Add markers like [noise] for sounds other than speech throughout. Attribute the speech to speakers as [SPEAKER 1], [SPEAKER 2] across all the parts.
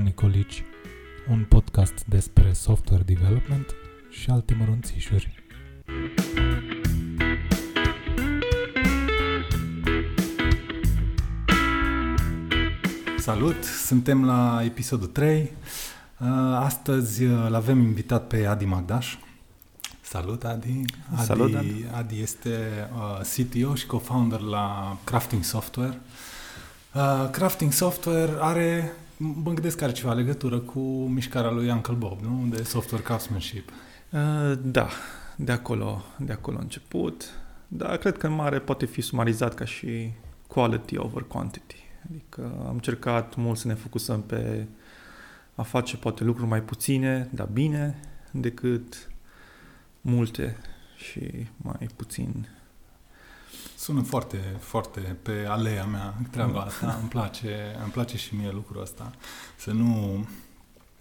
[SPEAKER 1] Dan Nicolici, un podcast despre software development și alte mărunțișuri. Salut! Suntem la episodul 3. Uh, astăzi uh, îl avem invitat pe Adi Magdaș. Salut, Adi! Adi,
[SPEAKER 2] Salut, Dan.
[SPEAKER 1] Adi este uh, CTO și co-founder la Crafting Software. Uh, Crafting Software are, mă gândesc că are ceva legătură cu mișcarea lui Uncle Bob, nu? De software craftsmanship.
[SPEAKER 2] Uh, da, de acolo, de acolo a început. Dar cred că în mare poate fi sumarizat ca și quality over quantity. Adică am încercat mult să ne focusăm pe a face poate lucruri mai puține, dar bine, decât multe și mai puțin.
[SPEAKER 1] Sună foarte, foarte pe aleea mea treaba asta. îmi, place, îmi place și mie lucrul ăsta. Să nu,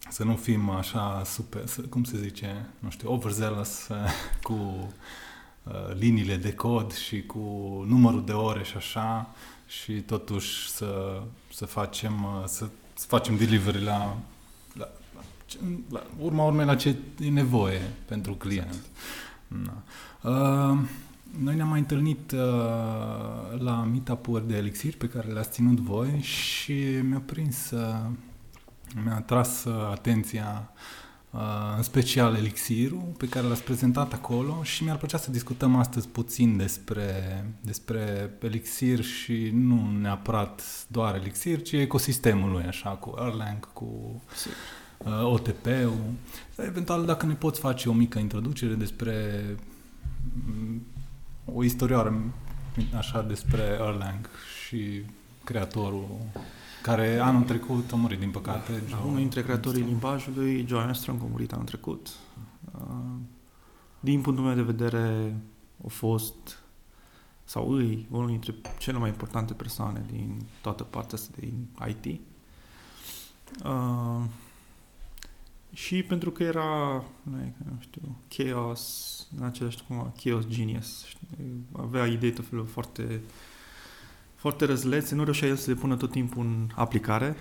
[SPEAKER 1] să nu fim așa super, să, cum se zice, nu știu, overzealous uh, [laughs] cu uh, liniile de cod și cu numărul de ore și așa și totuși să, să facem uh, să, să facem delivery la, la, la urma urmei la ce e nevoie pentru client. Da. Uh, noi ne-am mai întâlnit uh, la meetup-uri de elixir pe care le-ați ținut voi și mi-a prins, uh, mi-a atras uh, atenția uh, în special elixirul pe care l-ați prezentat acolo și mi-ar plăcea să discutăm astăzi puțin despre, despre elixir și nu neapărat doar elixir, ci ecosistemul lui, așa, cu Erlang, cu uh, OTP-ul. Eventual, dacă ne poți face o mică introducere despre mm, o istorioară așa despre Erlang și creatorul care anul trecut a murit, din păcate.
[SPEAKER 2] Da, unul dintre creatorii limbajului, Joe Armstrong, a murit anul trecut. Uh, Din punctul meu de vedere, a fost sau îi, unul dintre cele mai importante persoane din toată partea asta din IT. Uh, și pentru că era, nu știu, chaos, în același cum, chaos genius. știi, Avea idei tot felul foarte, foarte răzlețe, nu reușea el să le pună tot timpul în aplicare,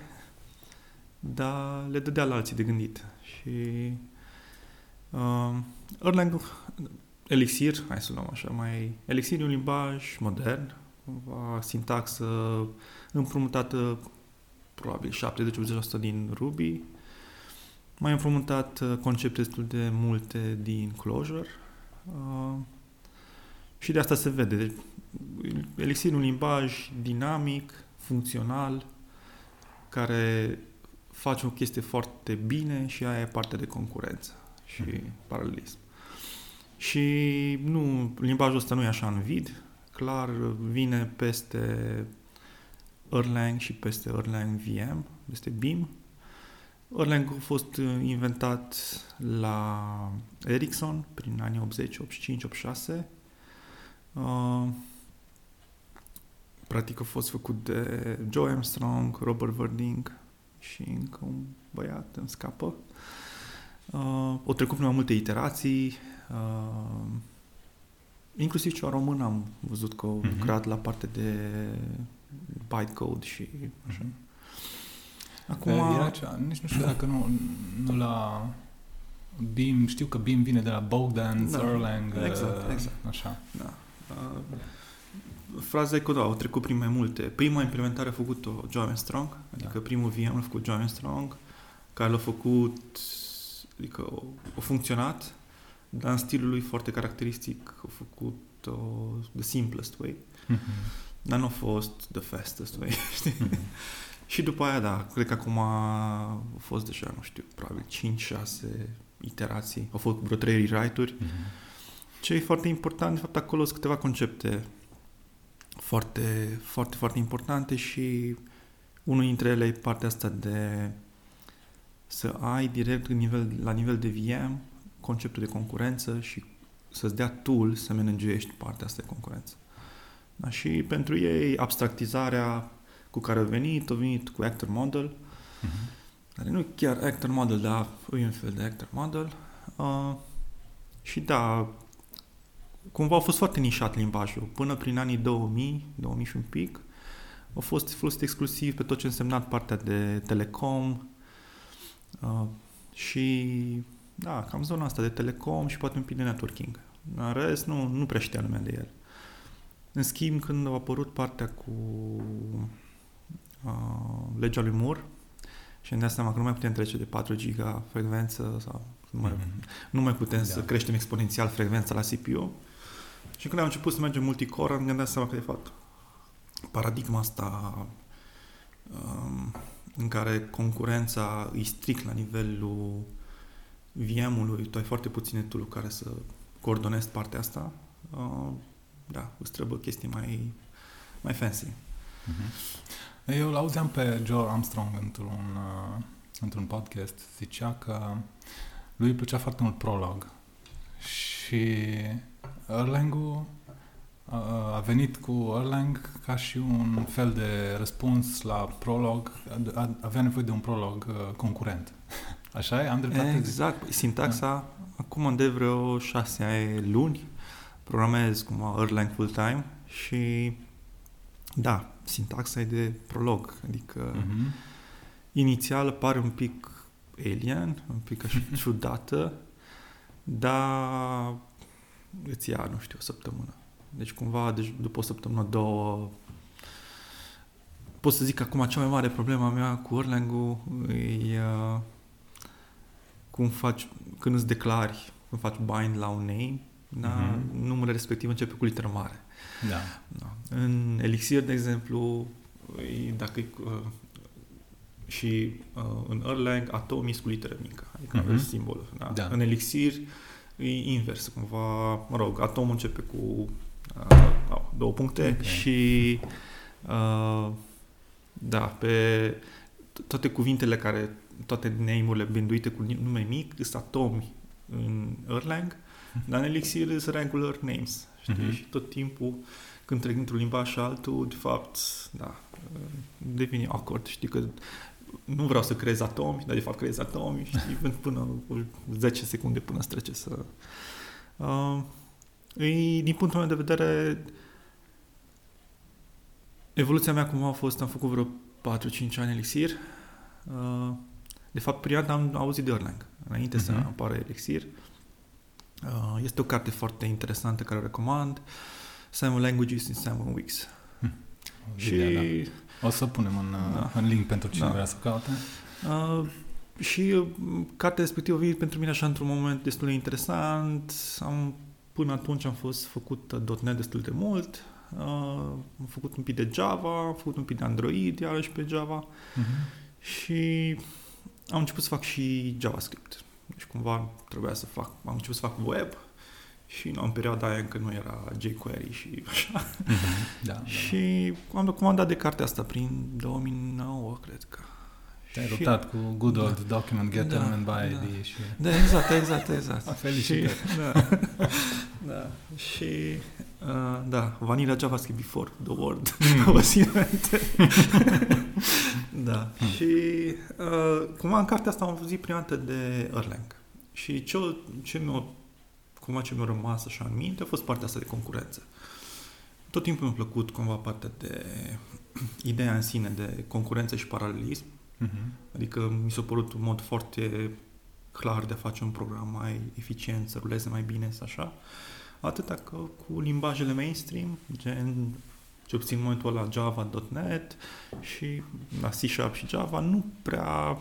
[SPEAKER 2] dar le dădea la alții de gândit. Și uh, Erlang, Elixir, hai să luăm așa, mai... Elixir e un limbaj modern, cumva sintaxă împrumutată probabil 70-80% din Ruby, mai am împrumutat uh, concepte destul de multe din Clojure uh, și de asta se vede. Deci, Elixir e un limbaj dinamic, funcțional, care face o chestie foarte bine și aia e partea de concurență și
[SPEAKER 1] Mhm.
[SPEAKER 2] paralelism. Și nu, limbajul ăsta nu e așa în vid, clar vine peste Erlang și peste Erlang VM, peste BIM, Erlang a fost uh, inventat la Ericsson prin anii 80, 85, 86. Uh, practic a fost făcut de Joe Armstrong, Robert Verding și încă un băiat îmi scapă. Uh, o trecut prin mai multe iterații. Uh, inclusiv ceva român am văzut că au
[SPEAKER 1] Mhm.
[SPEAKER 2] lucrat la partea de bytecode și așa.
[SPEAKER 1] Acum... Era cea, nici nu știu dacă nu, nu la BIM, știu că BIM vine de la Bogdan,
[SPEAKER 2] Da,
[SPEAKER 1] Erlang,
[SPEAKER 2] exact,
[SPEAKER 1] uh,
[SPEAKER 2] exact.
[SPEAKER 1] așa.
[SPEAKER 2] Da. Uh, fraza e că da, au trecut prin mai multe. Prima implementare a făcut-o Joe Armstrong, adică
[SPEAKER 1] Da.
[SPEAKER 2] primul VM l-a făcut Joe Armstrong, care l-a făcut, adică a, a funcționat, dar în stilul lui foarte caracteristic a făcut-o the simplest way,
[SPEAKER 1] Mhm.
[SPEAKER 2] dar nu a fost the fastest way, [laughs] știi?
[SPEAKER 1] Mhm.
[SPEAKER 2] Și după aia, da, cred că acum a fost deja, nu știu, probabil 5-6 iterații. Au fost vreo 3 rewrite-uri
[SPEAKER 1] Mhm.
[SPEAKER 2] ce e foarte important, de fapt, acolo sunt câteva concepte foarte, foarte, foarte importante și unul dintre ele e partea asta de să ai direct în nivel, la nivel de VM conceptul de concurență și să-ți dea tool să managești partea asta de concurență. Da? Și pentru ei abstractizarea cu care au venit, au venit cu actor model,
[SPEAKER 1] Mhm.
[SPEAKER 2] care nu e chiar actor model, dar e un fel de actor model. Uh, și da, cumva a fost foarte nișat limbajul. Până prin anii 2000, 2000 și un pic, a fost folosit exclusiv pe tot ce însemna partea de telecom, Uh, și da, cam zona asta de telecom și poate un pic de networking. În rest, nu, nu prea știa lumea de el. În schimb, când a apărut partea cu uh, legea lui Moore și îmi dau seama că nu mai putem trece de 4 giga frecvență sau nu mai, mm-hmm. nu mai putem da. să creștem exponențial frecvența la CPU. Și când am început să mergem multicore, am gândit seama că, de fapt, paradigma asta um, în care concurența îi strict la nivelul VM-ului, tu ai foarte puține tool care să coordonezi partea asta, uh, da, îți trebuie chestii mai, mai fancy.
[SPEAKER 1] Uh-huh. Eu l-auzeam pe Joe Armstrong într-un, uh, într-un podcast, zicea că lui îi plăcea foarte mult Prolog și Erlang-ul a venit cu Erlang ca și un fel de răspuns la prolog, avea nevoie de un prolog uh, concurent. [laughs] Așa e? Am dreptate?
[SPEAKER 2] Exact. Sintaxa, da. acum de vreo șase luni, programez cumva Erlang full-time și da, sintaxa e de prolog, adică uh-huh. inițial pare un pic alien, un pic așa [laughs] ciudată, dar îți ia, nu știu, o săptămână. Deci cumva, deci după o săptămână, două, pot să zic că acum cea mai mare problema mea cu Erlang-ul e uh, cum faci, când îți declari, când faci bind la un name, da, mm-hmm. numele respectiv începe cu literă mare.
[SPEAKER 1] Da.
[SPEAKER 2] da. În Elixir, de exemplu, dacă uh, și uh, în Erlang atom e cu literă mică, adică mm-hmm. simbolul. Da? Da. În Elixir e invers, cumva, mă rog, atomul începe cu uh, două puncte okay. și uh, da, pe toate cuvintele care, toate name-urile binduite cu nume mic, sunt atomi în Erlang, dar în Elixir sunt regular names, știi? Mm-hmm. Și tot timpul, când trec într-un limbaj și altul, de fapt, da, devine awkward, știi că nu vreau să creez atomi, dar de fapt creez atomi, [laughs] știi, până 10 secunde până să trece să... Uh, e, din punctul meu de vedere, evoluția mea cum a fost, am făcut vreo 4-5 ani Elixir. Uh, de fapt, prima dată am auzit de Erlang, înainte uh-huh. să mhm. apară Elixir. Uh, este o carte foarte interesantă care o recomand. Simon Languages in Simon Weeks. Hmm.
[SPEAKER 1] Și... Da. O să punem în, da. în link pentru cine da. vrea să caute.
[SPEAKER 2] Uh, și uh, cartea respectivă a venit pentru mine așa într-un moment destul de interesant. Am, până atunci am fost făcut .NET destul de mult. Uh, am făcut un pic de Java, am făcut un pic de Android, iarăși pe Java. Uh-huh. Și am început să fac și JavaScript. Deci cumva trebuia să fac, am început să fac web și în perioada aia încă nu era jQuery și [laughs] așa. Mm-hmm. Da, și da. am documentat de cartea asta prin 2009, cred că.
[SPEAKER 1] Te-ai luptat cu good old da, document get da, element by da, ID și...
[SPEAKER 2] Da, exact, exact, exact. [laughs]
[SPEAKER 1] Felicitări.
[SPEAKER 2] Și, [laughs] da, da. Și, uh, da, Vanilla JavaScript before the word mm. [laughs] was invented. [laughs] da. Mm. Și, uh, cumva în cartea asta am văzut prima dată de Erlang. Și ce, ce mi-a cumva ce mi-a rămas așa în minte a fost partea asta de concurență. Tot timpul mi-a plăcut cumva partea de [clears throat] ideea în sine de concurență și paralelism. Uh-huh. Adică mi s-a părut un mod foarte clar de a face un program mai eficient, să ruleze mai bine, să așa. Atâta că cu limbajele mainstream, gen ce obțin în momentul ăla Java.NET și la C Sharp și Java, nu prea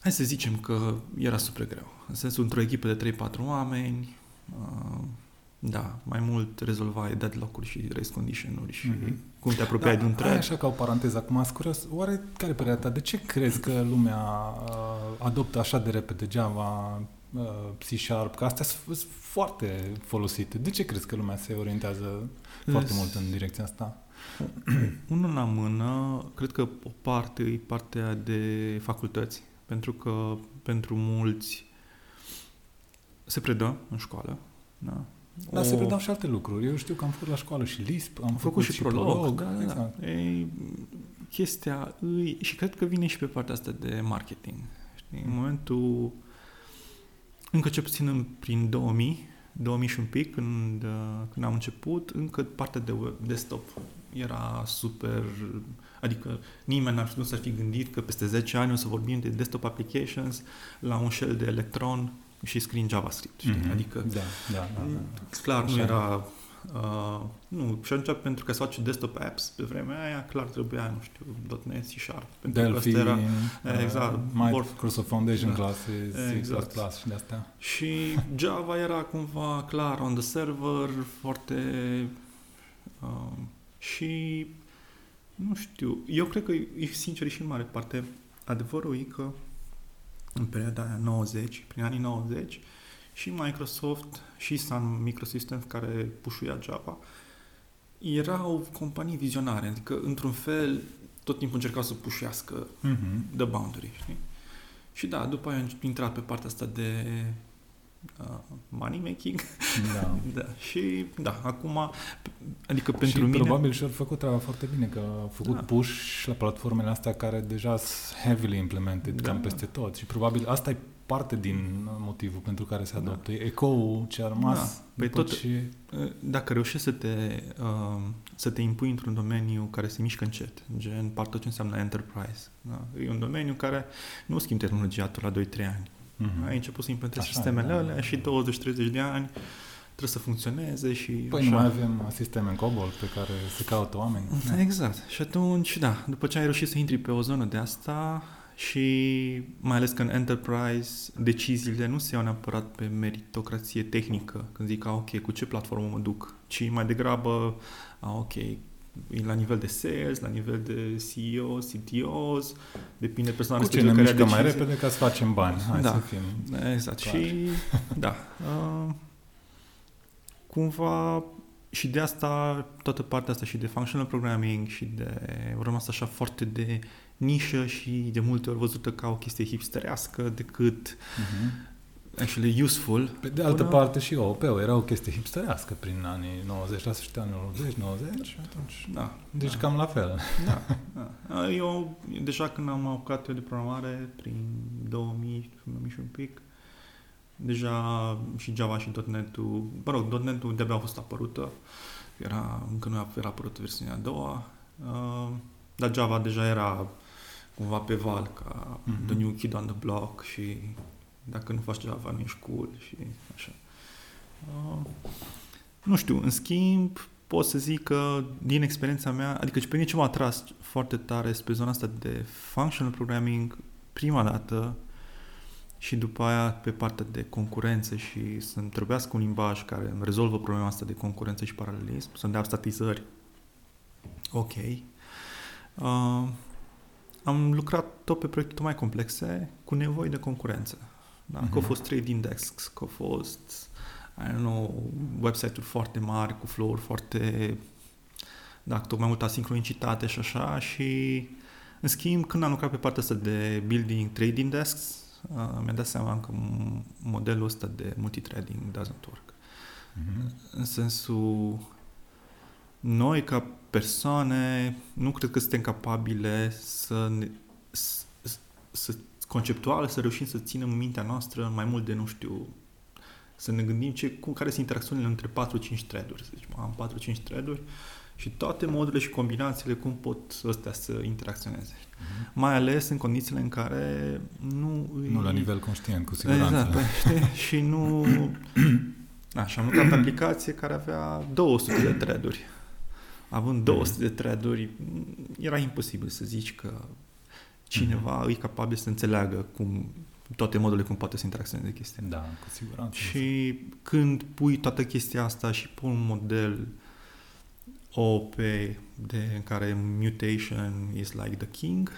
[SPEAKER 2] hai să zicem că era super greu. În sensul, într-o echipă de 3-4 oameni, uh, da, mai mult rezolvai deadlock-uri și race condition-uri și mm-hmm. cum te apropiai da, de un track.
[SPEAKER 1] Așa ca o paranteză, acum sunt curios, oare care e părerea ta? De ce crezi că lumea uh, adoptă așa de repede Java, uh, C Sharp, că astea sunt foarte folosite. De ce crezi că lumea se orientează foarte mult în direcția asta?
[SPEAKER 2] Unul la mână, cred că o parte e partea de facultăți pentru că pentru mulți se predă în școală. Da?
[SPEAKER 1] Dar o... se predau și alte lucruri. Eu știu că am făcut la școală și Lisp, am, am făcut, făcut și, și prolog. prolog. Da, da, da. exact.
[SPEAKER 2] da. Ei, chestia îi, și cred că vine și pe partea asta de marketing. Știi? În momentul încă ce puțin prin 2000, 2000 și un pic, când, când am început, încă partea de web, desktop era super... Adică nimeni n-ar, nu s-ar fi gândit că peste 10 ani o să vorbim de desktop applications la un shell de Electron și screen JavaScript. Mm-hmm. Adică,
[SPEAKER 1] da, da, da, da.
[SPEAKER 2] clar, Așa nu era Uh, nu, și atunci pentru că să faci desktop apps pe vremea aia, clar trebuia, nu știu, .NET, C Sharp.
[SPEAKER 1] Pentru Delphi, că era,
[SPEAKER 2] uh, exact,
[SPEAKER 1] Microsoft Foundation da, Classes, exact. C++ și de-astea.
[SPEAKER 2] Și Java era cumva clar on the server, foarte... Uh, și nu știu, eu cred că e sincer și în mare parte adevărul e că în perioada aia 90, prin anii 90, și Microsoft și Sun Microsystems care pușuia Java erau companii vizionare, adică într-un fel tot timpul încercau să pușească mm-hmm. the boundary, știi? Și da, după aia am intrat pe partea asta de uh, money making. Da. [laughs] da. Și da, acum, adică pentru
[SPEAKER 1] și
[SPEAKER 2] mine...
[SPEAKER 1] probabil și-au făcut treaba foarte bine, că au făcut da. push la platformele astea care deja sunt heavily implemented da. cam peste tot. Și probabil asta e parte din motivul pentru care se adoptă. Da. Ecoul ce a rămas. Da.
[SPEAKER 2] Păi tot, ce... dacă reușești să te, uh, să te impui într-un domeniu care se mișcă încet, gen par tot ce înseamnă enterprise, da? e un domeniu care nu schimbi tehnologia la 2-3 ani. Uh-huh. Ai început să implementezi sistemele da, alea da. și 20-30 de ani trebuie să funcționeze și
[SPEAKER 1] Păi așa. nu mai avem sisteme în COBOL pe care se caută oameni.
[SPEAKER 2] Exact. Și atunci, da, după ce ai reușit să intri pe o zonă de asta, și mai ales că în enterprise deciziile nu se iau neapărat pe meritocrație tehnică, când zic, a, ok, cu ce platformă mă duc, ci mai degrabă, a, ok, la nivel de sales, la nivel de CEO, CTOs, depinde persoana
[SPEAKER 1] Cu ce ne mișcă mai repede ca să facem bani. Hai
[SPEAKER 2] da,
[SPEAKER 1] să fim
[SPEAKER 2] exact. Clar. Și, [laughs] da, uh, cumva și de asta, toată partea asta și de functional programming și de, au rămas așa foarte de nișă și de multe ori văzută ca o chestie hipsterească decât uh-huh. actually useful.
[SPEAKER 1] Pe de altă până... parte și OOP-ul era o chestie hipsterească prin anii 90, la sfârșitul anilor 80, 90, atunci, da. Deci da. cam la fel.
[SPEAKER 2] Da, [laughs] da. Eu, deja când am apucat eu de programare, prin 2000, 2000 și un pic, deja și Java și .NET-ul, mă rog, .NET-ul de-abia a fost apărută, era, încă nu era apărută versiunea a doua, uh, dar Java deja era cumva pe val, ca mm-hmm. the new kid on the block și dacă nu faci Java nu ești cool și așa. Uh, nu știu, în schimb, pot să zic că din experiența mea, adică și pe mine ce m-a atras foarte tare spre zona asta de functional programming prima dată și după aia pe partea de concurență și să-mi trebuiască un limbaj care îmi rezolvă problema asta de concurență și paralelism, să-mi dea statizări. Ok. Uh, am lucrat tot pe proiecte mai complexe cu nevoi de concurență. Da? Uh-huh. Că au mhm. fost trading desks, că au fost I don't know, website-uri foarte mari, cu flow-uri foarte da, tot mai multă asincronicitate și așa și în schimb, când am lucrat pe partea asta de building trading desks, uh, mi-am dat seama că modelul ăsta de multithreading doesn't work. Uh-huh. În sensul, noi ca persoane nu cred că suntem capabile să, ne, să, să conceptual să reușim să ținem mintea noastră mai mult de, nu știu, să ne gândim ce, cum, care sunt interacțiunile între 4-5 thread-uri. Să zicem, am 4-5 thread-uri și toate modurile și combinațiile, cum pot ăstea să interacționeze. Uh-huh. Mai ales în condițiile în care nu...
[SPEAKER 1] Nu la nivel conștient, cu siguranță. Exact,
[SPEAKER 2] știi? [laughs] și nu... [clears throat] Da, și am lucrat pe aplicație care avea 200 de thread-uri având 200 de thread-uri, era imposibil să zici că cineva mm-hmm. e capabil să înțeleagă cum toate modurile cum poate să interacționeze chestia.
[SPEAKER 1] Da, cu siguranță.
[SPEAKER 2] Și când pui toată chestia asta și pui un model OP de, în care mutation is like the king,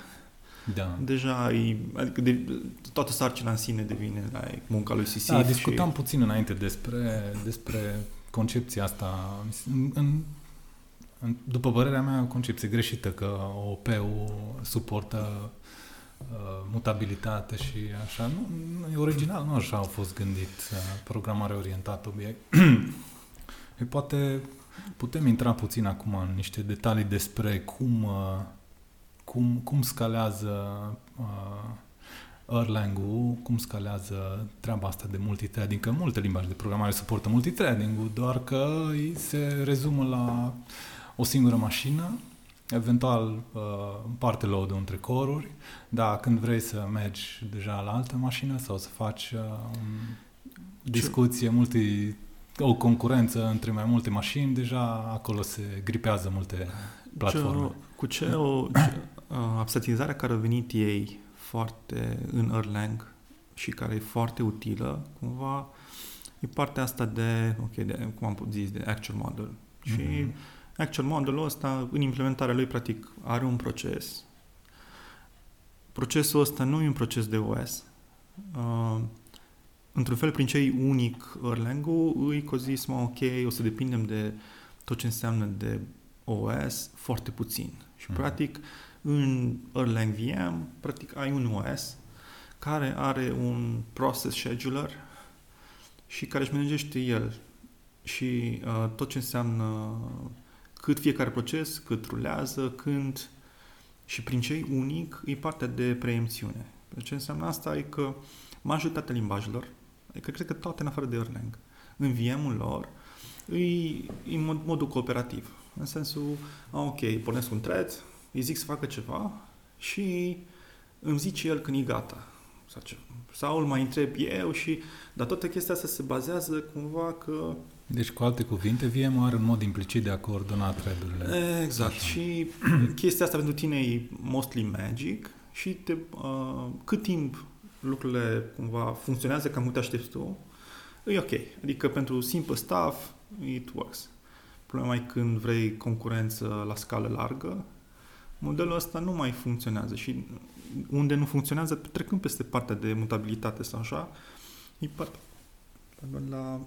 [SPEAKER 2] da. deja e, adică de, toată sarcina în sine devine like, munca lui Sisif.
[SPEAKER 1] Da, discutam și... puțin înainte despre, despre concepția asta. În, în după părerea mea, o concepție greșită că OP-ul suportă uh, mutabilitate și așa. Nu, nu, e original, nu așa au fost gândit uh, programare orientată obiect. e poate putem intra puțin acum în niște detalii despre cum, uh, cum, cum scalează uh, Erlang-ul, cum scalează treaba asta de multithreading, că multe limbaje de programare suportă multithreading-ul, doar că îi se rezumă la o singură mașină, eventual uh, parte load între coruri, dar când vrei să mergi deja la altă mașină sau să faci uh, discuție, multi, o concurență între mai multe mașini, deja acolo se gripează multe platforme.
[SPEAKER 2] Ce, cu ce o ce, uh, abstatizarea care a venit ei foarte în Erlang și care e foarte utilă, cumva, e partea asta de, ok, de, cum am zis, de actual model. Mm-hmm. Și mhm. Actual modelul ăsta, în implementarea lui, practic, are un proces. Procesul ăsta nu e un proces de OS. Uh, într-un fel, prin ce e unic Erlang-ul, îi că zis, mă, ok, o să depindem de tot ce înseamnă de OS foarte puțin. Și, mm-hmm. practic, în Erlang VM, practic, ai un OS care are un process scheduler și care își managește el și uh, tot ce înseamnă cât fiecare proces, cât rulează, când și prin ce unic e partea de preemțiune. Ce înseamnă asta e că majoritatea limbajelor, adică cred că toate în afară de Erlang, în VM-ul lor, e, e mod, modul cooperativ. În sensul, a, ok, pornesc un thread, îi zic să facă ceva și îmi zice el când e gata. Sau, ce, sau îl mai întreb eu și... Dar toată chestia asta se bazează cumva că...
[SPEAKER 1] Deci, cu alte cuvinte, VM are un mod implicit de a coordona thread-urile.
[SPEAKER 2] Exact. Așa. Și chestia asta pentru tine e mostly magic și te, uh, cât timp lucrurile cumva funcționează cam cum te aștepți tu, e ok. Adică pentru simple stuff, it works. Problema e când vrei concurență la scală largă, modelul ăsta nu mai funcționează și unde nu funcționează, trecând peste partea de mutabilitate sau așa, e partea la uh,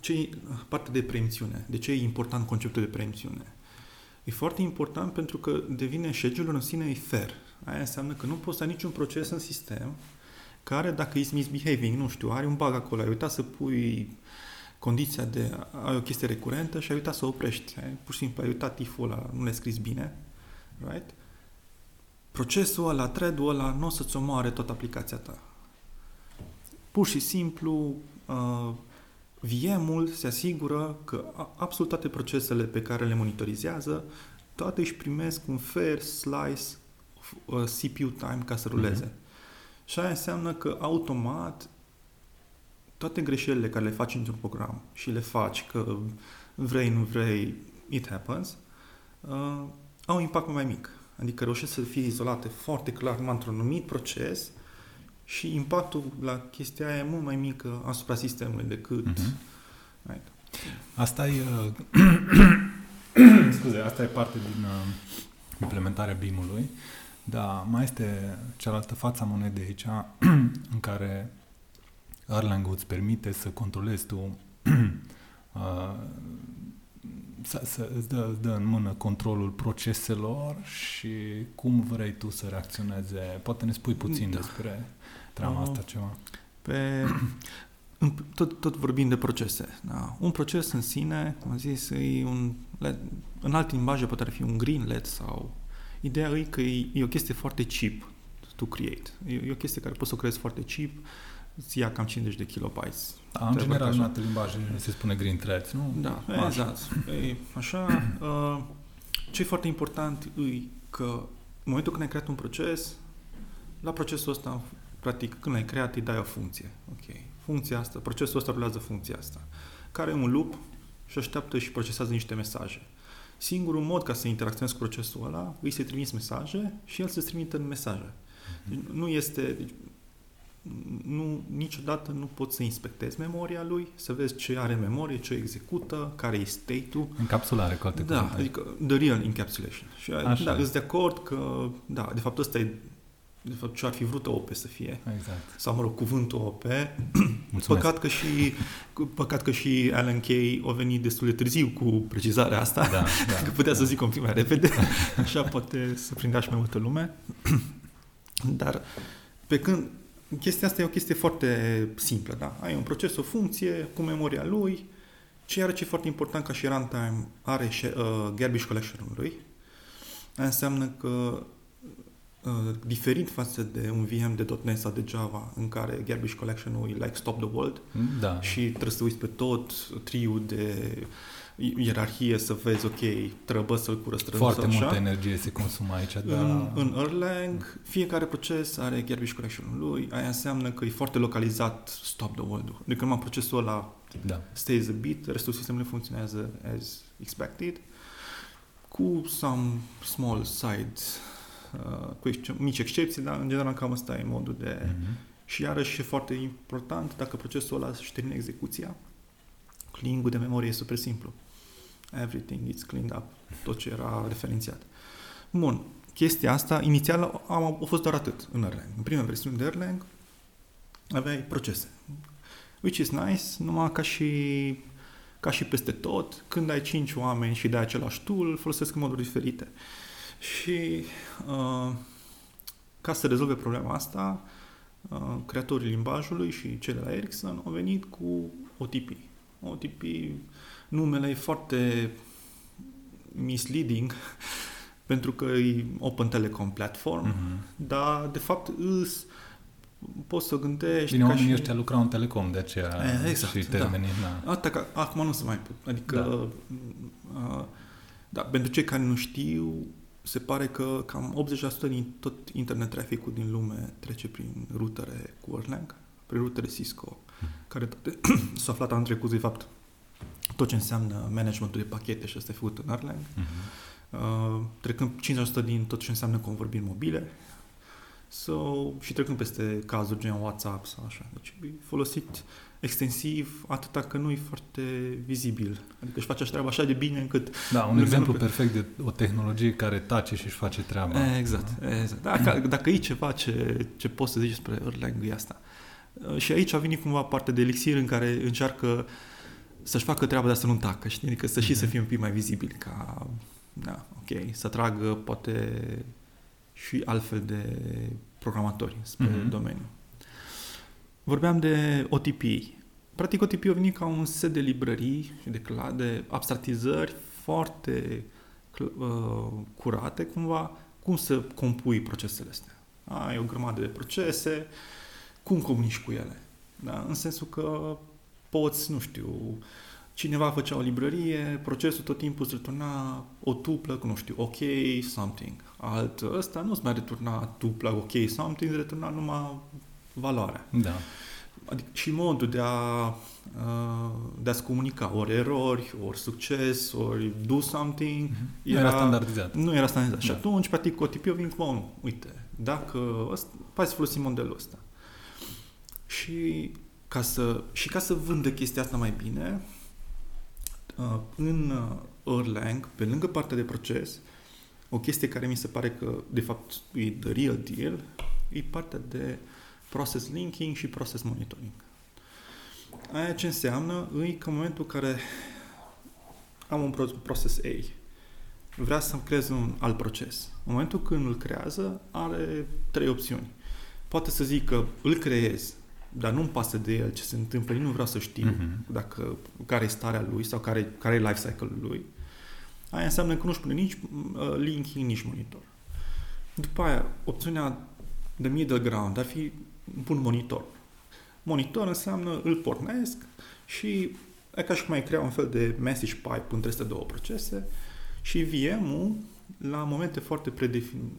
[SPEAKER 2] ce e partea de preemțiune. De ce e important conceptul de preemțiune? E foarte important pentru că devine schedule în sine e fair. Aia înseamnă că nu poți să ai niciun proces în sistem care, dacă e misbehaving, nu știu, are un bug acolo, ai uitat să pui condiția de ai o chestie recurentă și ai uitat să o oprești. Ai, pur și simplu ai uitat tiful ăla, nu l-ai scris bine, right? Procesul ăla, thread-ul ăla, nu o să-ți omoare tot aplicația ta. Pur și simplu, uh, VM-ul se asigură că absolut toate procesele pe care le monitorizează, toate își primesc un fair slice of uh, CPU time ca să ruleze. Mm-hmm. Și aia înseamnă că automat toate greșelile care le faci într-un program și le faci că vrei, nu vrei, it happens, uh, au un impact mai mic. Adică reușesc să fie izolate foarte clar într-un anumit proces și impactul la chestia aia e mult mai mic asupra sistemului decât... Uh-huh. Right.
[SPEAKER 1] Asta e... [coughs] scuze, asta e parte din uh, implementarea BIM-ului, dar mai este cealaltă fața monedei aici, în care Erlang îți permite să controlezi tu [coughs] uh, să, să îți dă, îți dă în mână controlul proceselor și cum vrei tu să reacționeze. Poate ne spui puțin da. despre treaba uh, asta ceva.
[SPEAKER 2] Pe, tot, tot vorbim de procese. Da. Un proces în sine, cum am zis, e un, în alte limbaje poate fi un greenlet sau ideea e că e, e o chestie foarte cheap to create. E, e o chestie care poți să o creezi foarte cheap îți ia cam 50 de kilobytes.
[SPEAKER 1] Da, în general, în alte limbaje se spune green threads, nu?
[SPEAKER 2] Da, așa. exact. E, așa, uh, ce e foarte important e că în momentul când ai creat un proces, la procesul ăsta, practic, când l-ai creat, îi dai o funcție. Ok. Funcția asta, procesul ăsta rulează funcția asta, care e un loop și așteaptă și procesează niște mesaje. Singurul mod ca să interacționezi cu procesul ăla îi să trimiți mesaje și el să-ți trimită în mesaje. Deci, nu este, deci, nu, niciodată nu poți să inspectezi memoria lui, să vezi ce are în memorie, ce execută, care e state-ul.
[SPEAKER 1] Encapsulare, cu alte
[SPEAKER 2] Da, cuvinte. adică the real encapsulation. Și Așa. da, sunt de acord că, da, de fapt ăsta e de fapt ce ar fi vrut OP să fie.
[SPEAKER 1] Exact.
[SPEAKER 2] Sau, mă rog, cuvântul OP. păcat că și, păcat că și Alan Kay a venit destul de târziu cu precizarea asta. Da, da, [laughs] că putea da. să zic un pic mai repede. [laughs] Așa poate să prindea și mai multă lume. [clears throat] Dar pe când chestia asta e o chestie foarte simplă, da? Ai un proces, o funcție cu memoria lui, ce are ce e foarte important ca și runtime are și, uh, garbage collection-ul lui. Aia înseamnă că uh, diferit față de un VM de .NET sau de Java, în care garbage collection-ul e like stop the world
[SPEAKER 1] Da.
[SPEAKER 2] și trebuie să te uiți pe tot triul de ierarhie să vezi, ok, trebuie să-l curăț strâns
[SPEAKER 1] Foarte
[SPEAKER 2] așa.
[SPEAKER 1] multă energie se consumă aici, dar...
[SPEAKER 2] În, în Erlang, fiecare proces are garbage collection-ul lui, aia înseamnă că e foarte localizat stop the world Adică numai procesul ăla
[SPEAKER 1] Da.
[SPEAKER 2] stays a bit, restul sistemului funcționează as expected, cu some small side, uh, cu exce- mici excepții, dar în general cam asta e modul de...
[SPEAKER 1] Mhm.
[SPEAKER 2] Și iarăși e foarte important, dacă procesul ăla își termină execuția, cleaning-ul de memorie e super simplu. Everything is cleaned up, tot ce era referențiat. Bun, chestia asta, inițial am, a fost doar atât în Erlang. În prima versiune de Erlang aveai procese. Which is nice, numai ca și, ca și peste tot, când ai cinci oameni și dai același tool, folosesc în moduri diferite. Și uh, ca să rezolve problema asta, uh, creatorii limbajului și cei de la Ericsson au venit cu OTP. OTP, numele e foarte misleading [laughs] pentru că e Open Telecom Platform,
[SPEAKER 1] Mhm.
[SPEAKER 2] dar de fapt îs poți să gândești
[SPEAKER 1] Bine,
[SPEAKER 2] ca
[SPEAKER 1] oamenii
[SPEAKER 2] și...
[SPEAKER 1] ăștia lucrau în telecom, de aceea
[SPEAKER 2] E, exact,
[SPEAKER 1] și
[SPEAKER 2] da.
[SPEAKER 1] termenii, da.
[SPEAKER 2] Asta că acum nu se mai pot. Adică, da. Uh, da, pentru cei care nu știu, se pare că cam 80% din tot internet traficul din lume trece prin rutere cu Erlang, prin rutere Cisco, care toate [clears throat] s-au aflat anul trecut, de fapt, tot ce înseamnă managementul de pachete și asta e făcut în Erlang.
[SPEAKER 1] Mhm.
[SPEAKER 2] Uh, trecând 50% din tot ce înseamnă convorbiri mobile so, și trecând peste cazuri gen WhatsApp sau așa. Deci e folosit extensiv atâta că nu e foarte vizibil. Adică își face așa treaba așa de bine încât...
[SPEAKER 1] Da, un
[SPEAKER 2] Nu-
[SPEAKER 1] exemplu
[SPEAKER 2] nu-
[SPEAKER 1] perfect de o tehnologie care tace și își face treaba.
[SPEAKER 2] Exact, exact. Dacă, dacă e ceva ce, ce poți să zici despre Erlang, e asta. Uh, Și aici a venit cumva parte de elixir în care încearcă să-și facă treaba, dar să nu tacă, știi? Adică să și să
[SPEAKER 1] Mhm.
[SPEAKER 2] fie un pic mai vizibil, ca, da, ok, să tragă poate și altfel de programatori spre
[SPEAKER 1] Mhm.
[SPEAKER 2] domeniu. Vorbeam de OTP. Practic OTP a venit ca un set de librării și de, cla- de abstractizări foarte cl- uh, curate, cumva, cum să compui procesele astea. Ai o grămadă de procese, cum comunici cu ele? Da? În sensul că poți, nu știu, cineva făcea o librărie, procesul tot timpul îți returna o tuplă cu, nu știu, ok, something. Alt ăsta nu îți mai returna tuplă, ok, something, îți returna numai valoarea.
[SPEAKER 1] Da.
[SPEAKER 2] Adică și modul de a, uh, de a-ți comunica, ori erori, ori succes, ori do something,
[SPEAKER 1] Nu era standardizat.
[SPEAKER 2] nu era standardizat. Și
[SPEAKER 1] Da.
[SPEAKER 2] atunci, practic, cu OTP-ul vin cu unul. Uite, dacă ăsta, hai să folosim modelul ăsta. Și ca să, și ca să vândă chestia asta mai bine, uh, în uh, Erlang, pe lângă partea de proces, o chestie care mi se pare că, de fapt, e the real deal, e partea de process linking și process monitoring. Aia ce înseamnă? E că în momentul în care am un pro- process A, vrea să creez un alt proces. În momentul când îl creează, are trei opțiuni. Poate să zic că îl creez, dar nu-mi pasă de el ce se întâmplă, eu nu vreau să știu
[SPEAKER 1] Mhm.
[SPEAKER 2] dacă, care e starea lui sau care, care e life cycle-ul lui. Aia înseamnă că nu-și pune nici uh, linking, nici monitor. După aia, opțiunea de middle ground ar fi pun monitor. Monitor înseamnă îl pornesc și e ca și cum ai crea un fel de message pipe între aceste două procese și VM-ul, la momente foarte predefinite,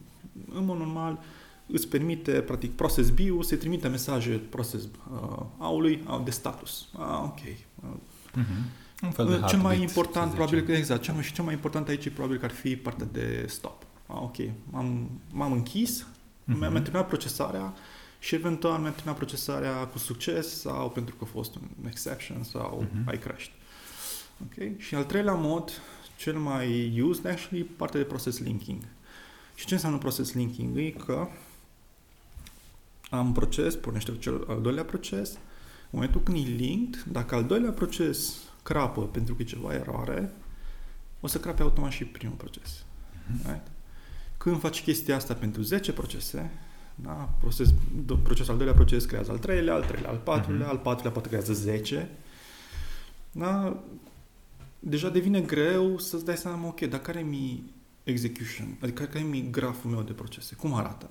[SPEAKER 2] în mod normal, îți permite, practic, process B-ul să trimite mesaje process uh, A-ului uh, de status. Ah, ok. Uh,
[SPEAKER 1] Mhm. Un fel de
[SPEAKER 2] cel mai
[SPEAKER 1] heartbeat,
[SPEAKER 2] important,
[SPEAKER 1] să
[SPEAKER 2] probabil
[SPEAKER 1] zicem.
[SPEAKER 2] că exact, cel mai, și cel mai important aici probabil că ar fi partea de stop. Ah, ok, m-am, m-am închis,
[SPEAKER 1] Mhm.
[SPEAKER 2] mi-am terminat procesarea și eventual mi-am terminat procesarea cu succes sau pentru că a fost un exception sau
[SPEAKER 1] Mhm.
[SPEAKER 2] ai crashed. Ok? Și al treilea mod, cel mai used actually, partea de process linking. Și ce înseamnă process linking? E că am un proces, pornește cel al doilea proces, în momentul când e linked, dacă al doilea proces crapă pentru că e ceva eroare, o să crape automat și primul proces. Right? Când faci chestia asta pentru 10 procese, da, proces, do- procesul al doilea proces creează al treilea, al treilea, al patrulea,
[SPEAKER 1] Mhm.
[SPEAKER 2] al patrulea poate creează 10, da, deja devine greu să-ți dai seama, ok, dar care mi execution, adică care e graful meu de procese, cum arată.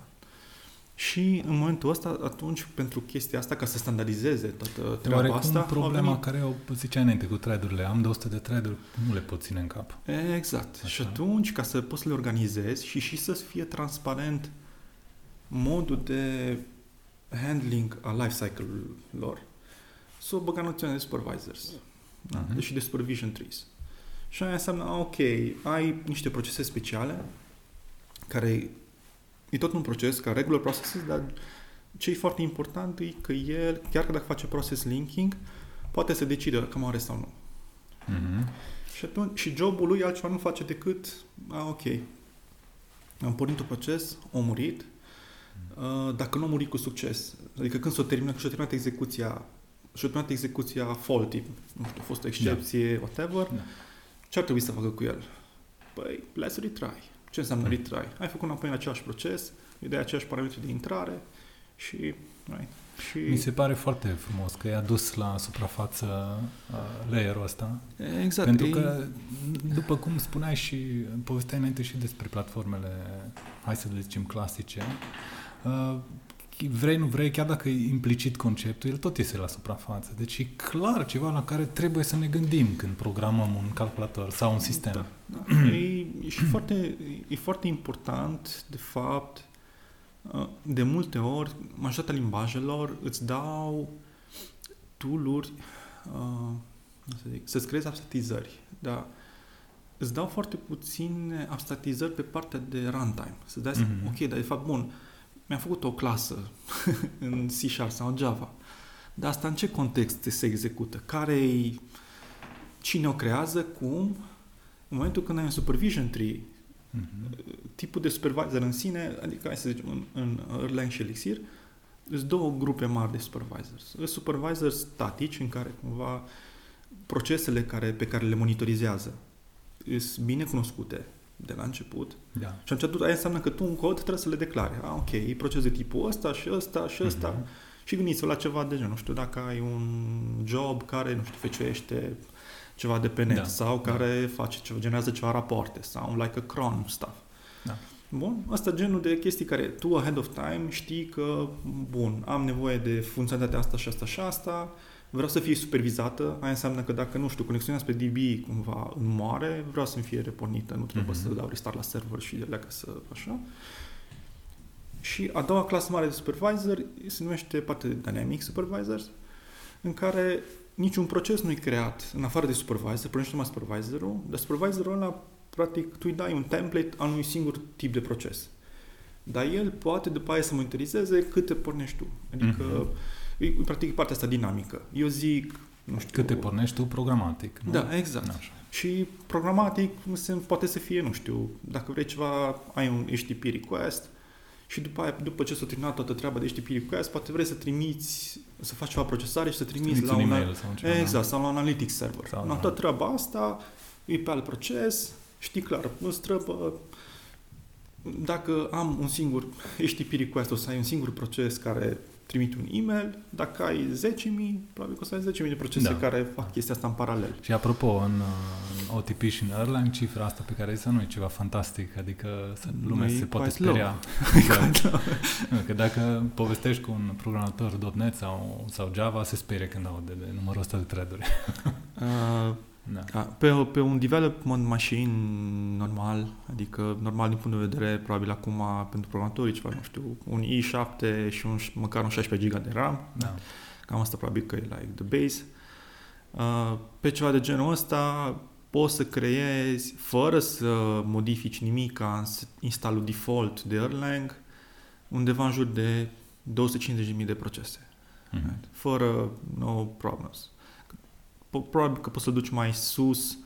[SPEAKER 2] Și în momentul ăsta, atunci, pentru chestia asta, ca să standardizeze toată treaba
[SPEAKER 1] Oarecum
[SPEAKER 2] asta...
[SPEAKER 1] problema
[SPEAKER 2] venit...
[SPEAKER 1] care o ziceai înainte cu thread-urile. Am 200 de thread nu le pot ține în cap.
[SPEAKER 2] Exact.
[SPEAKER 1] Așa.
[SPEAKER 2] Și atunci, ca să poți să le organizezi și și să fie transparent modul de handling a life cycle-ul lor, să o băga noțiunea de supervisors da?
[SPEAKER 1] Mhm.
[SPEAKER 2] și de supervision trees. Și aia înseamnă, a, ok, ai niște procese speciale care e tot un proces ca regular processes, dar ce e foarte important e că el, chiar că dacă face process linking, poate să decide dacă mare sau nu.
[SPEAKER 1] Mhm.
[SPEAKER 2] Și, atunci, și jobul lui altceva nu face decât, a, ok, am pornit un proces, a murit, uh, dacă nu a murit cu succes, adică când s-a terminat, și-a terminat execuția, și-a terminat execuția faulty, nu știu, a fost o excepție, whatever,
[SPEAKER 1] Da.
[SPEAKER 2] ce ar trebui să facă cu el? Păi, let's retry. Ce înseamnă
[SPEAKER 1] Mm.
[SPEAKER 2] retry? Ai făcut înapoi în același proces, îi dai aceiași parametri de intrare și, right, și
[SPEAKER 1] Mi se pare foarte frumos că i-a dus la suprafață uh, layer-ul ăsta.
[SPEAKER 2] exact,
[SPEAKER 1] Pentru
[SPEAKER 2] e-
[SPEAKER 1] că, după cum spuneai și povesteai înainte și despre platformele, hai să le zicem, clasice, uh, vrei, nu vrei, chiar dacă e implicit conceptul, el tot iese la suprafață. Deci e clar ceva la care trebuie să ne gândim când programăm un calculator sau un sistem.
[SPEAKER 2] Da, da. [clears throat] e, e, și foarte, e foarte important, de fapt, uh, de multe ori, majoritatea limbajelor îți dau tool-uri, uh, cum să zic, să-ți creezi abstatizări, dar îți dau foarte puține abstatizări pe partea de runtime. Să dai seama,
[SPEAKER 1] Mhm.
[SPEAKER 2] ok, dar de fapt, bun, mi-am făcut o clasă [laughs] în C Sharp sau în Java, dar asta în ce context se execută? Care Cine o creează? Cum? În momentul când ai un supervision tree,
[SPEAKER 1] Mhm.
[SPEAKER 2] tipul de supervisor în sine, adică hai să zicem în, în Erlang și Elixir, sunt două grupe mari de supervisors. Sunt supervisors statici în care cumva procesele care, pe care le monitorizează sunt bine cunoscute de la început
[SPEAKER 1] Da.
[SPEAKER 2] și atunci aia înseamnă că tu în cod trebuie să le declare. Ah, ok, e proces de tipul ăsta și ăsta și ăsta.
[SPEAKER 1] Mhm.
[SPEAKER 2] Și gândiți-vă la ceva de genul, nu știu, dacă ai un job care, nu știu, feciuiește ceva de pe net
[SPEAKER 1] Da,
[SPEAKER 2] sau
[SPEAKER 1] da.
[SPEAKER 2] care face ceva, generează ceva rapoarte sau un like a cron stuff.
[SPEAKER 1] Da.
[SPEAKER 2] Bun, asta genul de chestii care tu ahead of time știi că, bun, am nevoie de funcționalitatea asta și asta și asta, vreau să fie supervizată, aia înseamnă că dacă, nu știu, conexiunea spre DB cumva îmi moare, vreau să-mi fie repornită, nu trebuie
[SPEAKER 1] Mhm.
[SPEAKER 2] să dau restart la server și de leacă să, așa. Și a doua clasă mare de supervisor se numește partea de Dynamic Supervisors, în care niciun proces nu e creat în afară de supervisor, pornește numai supervisorul, dar supervisorul ăla, practic, tu îi dai un template a unui singur tip de proces. Dar el poate după aia să monitorizeze câte pornești tu. Adică,
[SPEAKER 1] Mhm.
[SPEAKER 2] E, practic, partea asta dinamică. Eu zic, nu știu...
[SPEAKER 1] Cât te pornești tu programatic. Nu?
[SPEAKER 2] Da, exact.
[SPEAKER 1] Așa.
[SPEAKER 2] Și programatic se, poate să fie, nu știu, dacă vrei ceva, ai un HTTP request și după aia, după ce s-a terminat toată treaba de HTTP request, poate vrei să trimiți, să faci ceva procesare și să trimiți,
[SPEAKER 1] Trimiți
[SPEAKER 2] la
[SPEAKER 1] un
[SPEAKER 2] un,
[SPEAKER 1] e-mail sau ceva.
[SPEAKER 2] exact, sau la un analytics server.
[SPEAKER 1] Sau,
[SPEAKER 2] Sau,
[SPEAKER 1] da.
[SPEAKER 2] toată treaba asta e pe alt proces, știi clar, îți trebuie dacă am un singur HTTP request, o să ai un singur proces care trimite un e-mail, dacă ai 10.000, probabil că o să ai 10.000 de procese
[SPEAKER 1] Da.
[SPEAKER 2] care fac chestia asta în paralel.
[SPEAKER 1] Și apropo, în, uh, în OTP și în Erlang, cifra asta pe care ai zis nu e ceva fantastic, adică să, lumea
[SPEAKER 2] Nu, e
[SPEAKER 1] se poate
[SPEAKER 2] quite low. [laughs] [laughs]
[SPEAKER 1] speria. Exact. Nu, că dacă povestești cu un programator .NET sau, sau Java, se sperie când aude de numărul ăsta de thread-uri.
[SPEAKER 2] Uh,
[SPEAKER 1] Da.
[SPEAKER 2] Da, pe, pe un development machine normal, adică normal din punct de vedere, probabil acum pentru programatori ceva, nu știu, un i7 și un, măcar un 16 GB de RAM,
[SPEAKER 1] da.
[SPEAKER 2] cam asta probabil că e like the base. Uh, pe ceva de genul ăsta poți să creezi, fără să modifici nimic în instalul default de Erlang, undeva în jur de 250.000 de procese
[SPEAKER 1] Mhm.
[SPEAKER 2] fără no problems. Po- Probabil că poți să duci mai sus,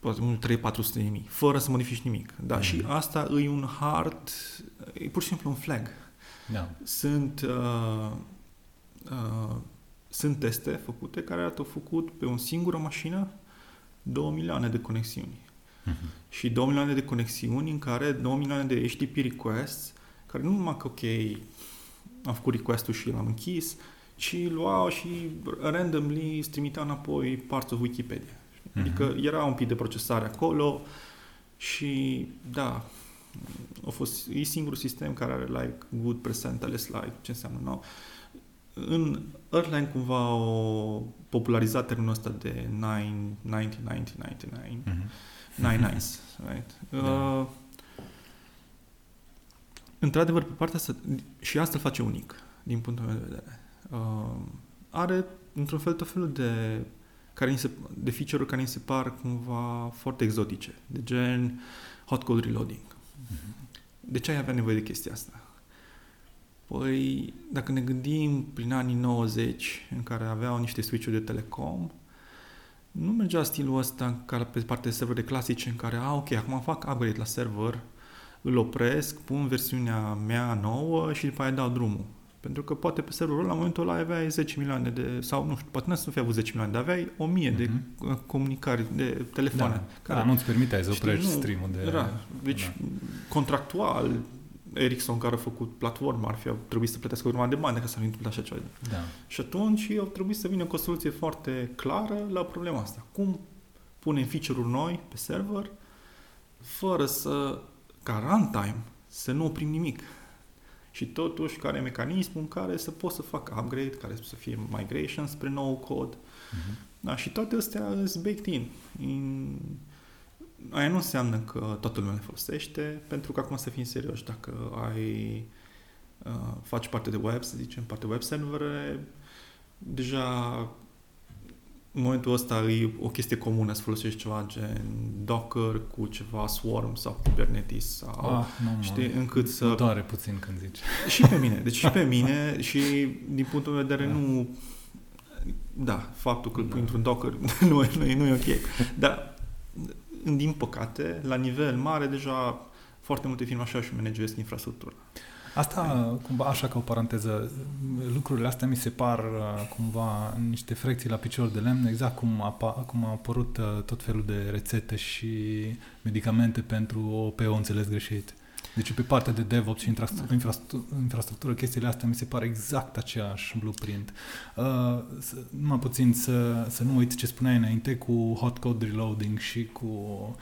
[SPEAKER 2] poate un 3-400 de mii, fără să modifici nimic. Da,
[SPEAKER 1] Mhm.
[SPEAKER 2] și asta e un hard, e pur și simplu un flag.
[SPEAKER 1] Da.
[SPEAKER 2] Sunt, uh, uh, sunt teste făcute care au făcut pe o singură mașină 2 milioane de conexiuni.
[SPEAKER 1] Mhm.
[SPEAKER 2] Și 2 milioane de conexiuni în care 2 milioane de HTTP requests, care nu numai că, ok, am făcut request-ul și l-am închis, ci luau și randomly îți trimiteau înapoi parts of Wikipedia.
[SPEAKER 1] Mhm.
[SPEAKER 2] Adică era un pic de procesare acolo Și da, a fost, e singurul sistem care are like good percentage, like ce înseamnă, no? În Erlang cumva au popularizat termenul ăsta de 9, 90, 90, 99, mm-hmm. 9 nines, right? [laughs] Da. Uh, într-adevăr, pe partea asta, și asta îl face unic, din punctul meu de vedere. Uh, are, într-un fel, tot felul de, care se, de feature-uri care mi se par cumva foarte exotice, de gen hot code reloading. Mm-hmm. De ce ai avea nevoie de chestia asta? Păi, dacă ne gândim prin anii 90, în care aveau niște switch-uri de telecom, nu mergea stilul ăsta care pe partea de servere clasice în care, a, ok, acum fac upgrade la server, îl opresc, pun versiunea mea nouă și după aia dau drumul. Pentru că poate pe serverul la momentul ăla aveai 10 milioane de, sau nu știu, poate nu să fi avut 10 milioane, dar aveai 1000 mm-hmm. de mhm. comunicări, de telefoane. Da,
[SPEAKER 1] care, da nu-ți permiteai să oprești stream-ul de...
[SPEAKER 2] Era, deci, da. contractual, Ericsson care a făcut platforma ar fi trebuit să plătească urma de bani ca să fi întâmplat așa ceva.
[SPEAKER 1] Da.
[SPEAKER 2] Și atunci au trebuit să vină cu o soluție foarte clară la problema asta. Cum punem feature-uri noi pe server fără să, ca runtime, să nu oprim nimic. Și totuși, care e mecanismul în care să pot să fac upgrade, care să fie migration spre nou cod. Uh-huh. Da, și toate astea sunt baked in. in aia nu înseamnă că toată lumea le folosește, pentru că acum să fim serioși, dacă ai uh, faci parte de web, să zicem, parte web server, deja în momentul ăsta e o chestie comună să folosești ceva gen Docker cu ceva Swarm sau Kubernetes sau
[SPEAKER 1] ah, nu,
[SPEAKER 2] știi, încât să...
[SPEAKER 1] Mă doare puțin când zici.
[SPEAKER 2] Și pe mine, deci și pe [laughs] mine și din punctul meu de vedere da. nu... Da, faptul că îl pui da. într-un Docker [laughs] nu, nu, nu e ok. Dar din păcate, la nivel mare, deja foarte multe firme așa și manageresc infrastructura.
[SPEAKER 1] Asta, cumva, așa ca o paranteză, lucrurile astea mi se par uh, cumva niște frecții la picior de lemn, exact cum, a, cum au apărut uh, tot felul de rețete și medicamente pentru o pe o înțeles greșit. Deci pe partea de DevOps și infrastructură, infrastructură, chestiile astea mi se pare exact aceeași blueprint. Uh, numai puțin să, să nu uit ce spuneai înainte cu hot code reloading și cu uh,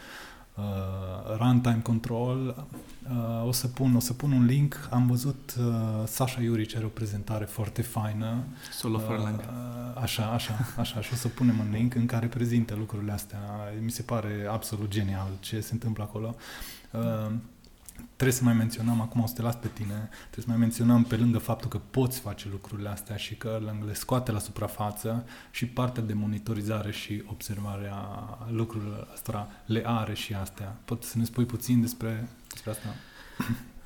[SPEAKER 1] runtime control. Uh, o, să pun, o să pun un link. Am văzut uh, Sasha Iuric are o prezentare foarte faină.
[SPEAKER 2] Solo uh, uh,
[SPEAKER 1] Așa, așa, așa. și o să punem un link în care prezintă lucrurile astea. Mi se pare absolut genial ce se întâmplă acolo. Uh, trebuie să mai menționăm, acum o să te las pe tine, trebuie să mai menționăm pe lângă faptul că poți face lucrurile astea și că le scoate la suprafață și partea de monitorizare și observare a lucrurilor astea le are și astea. Poți să ne spui puțin despre, despre asta?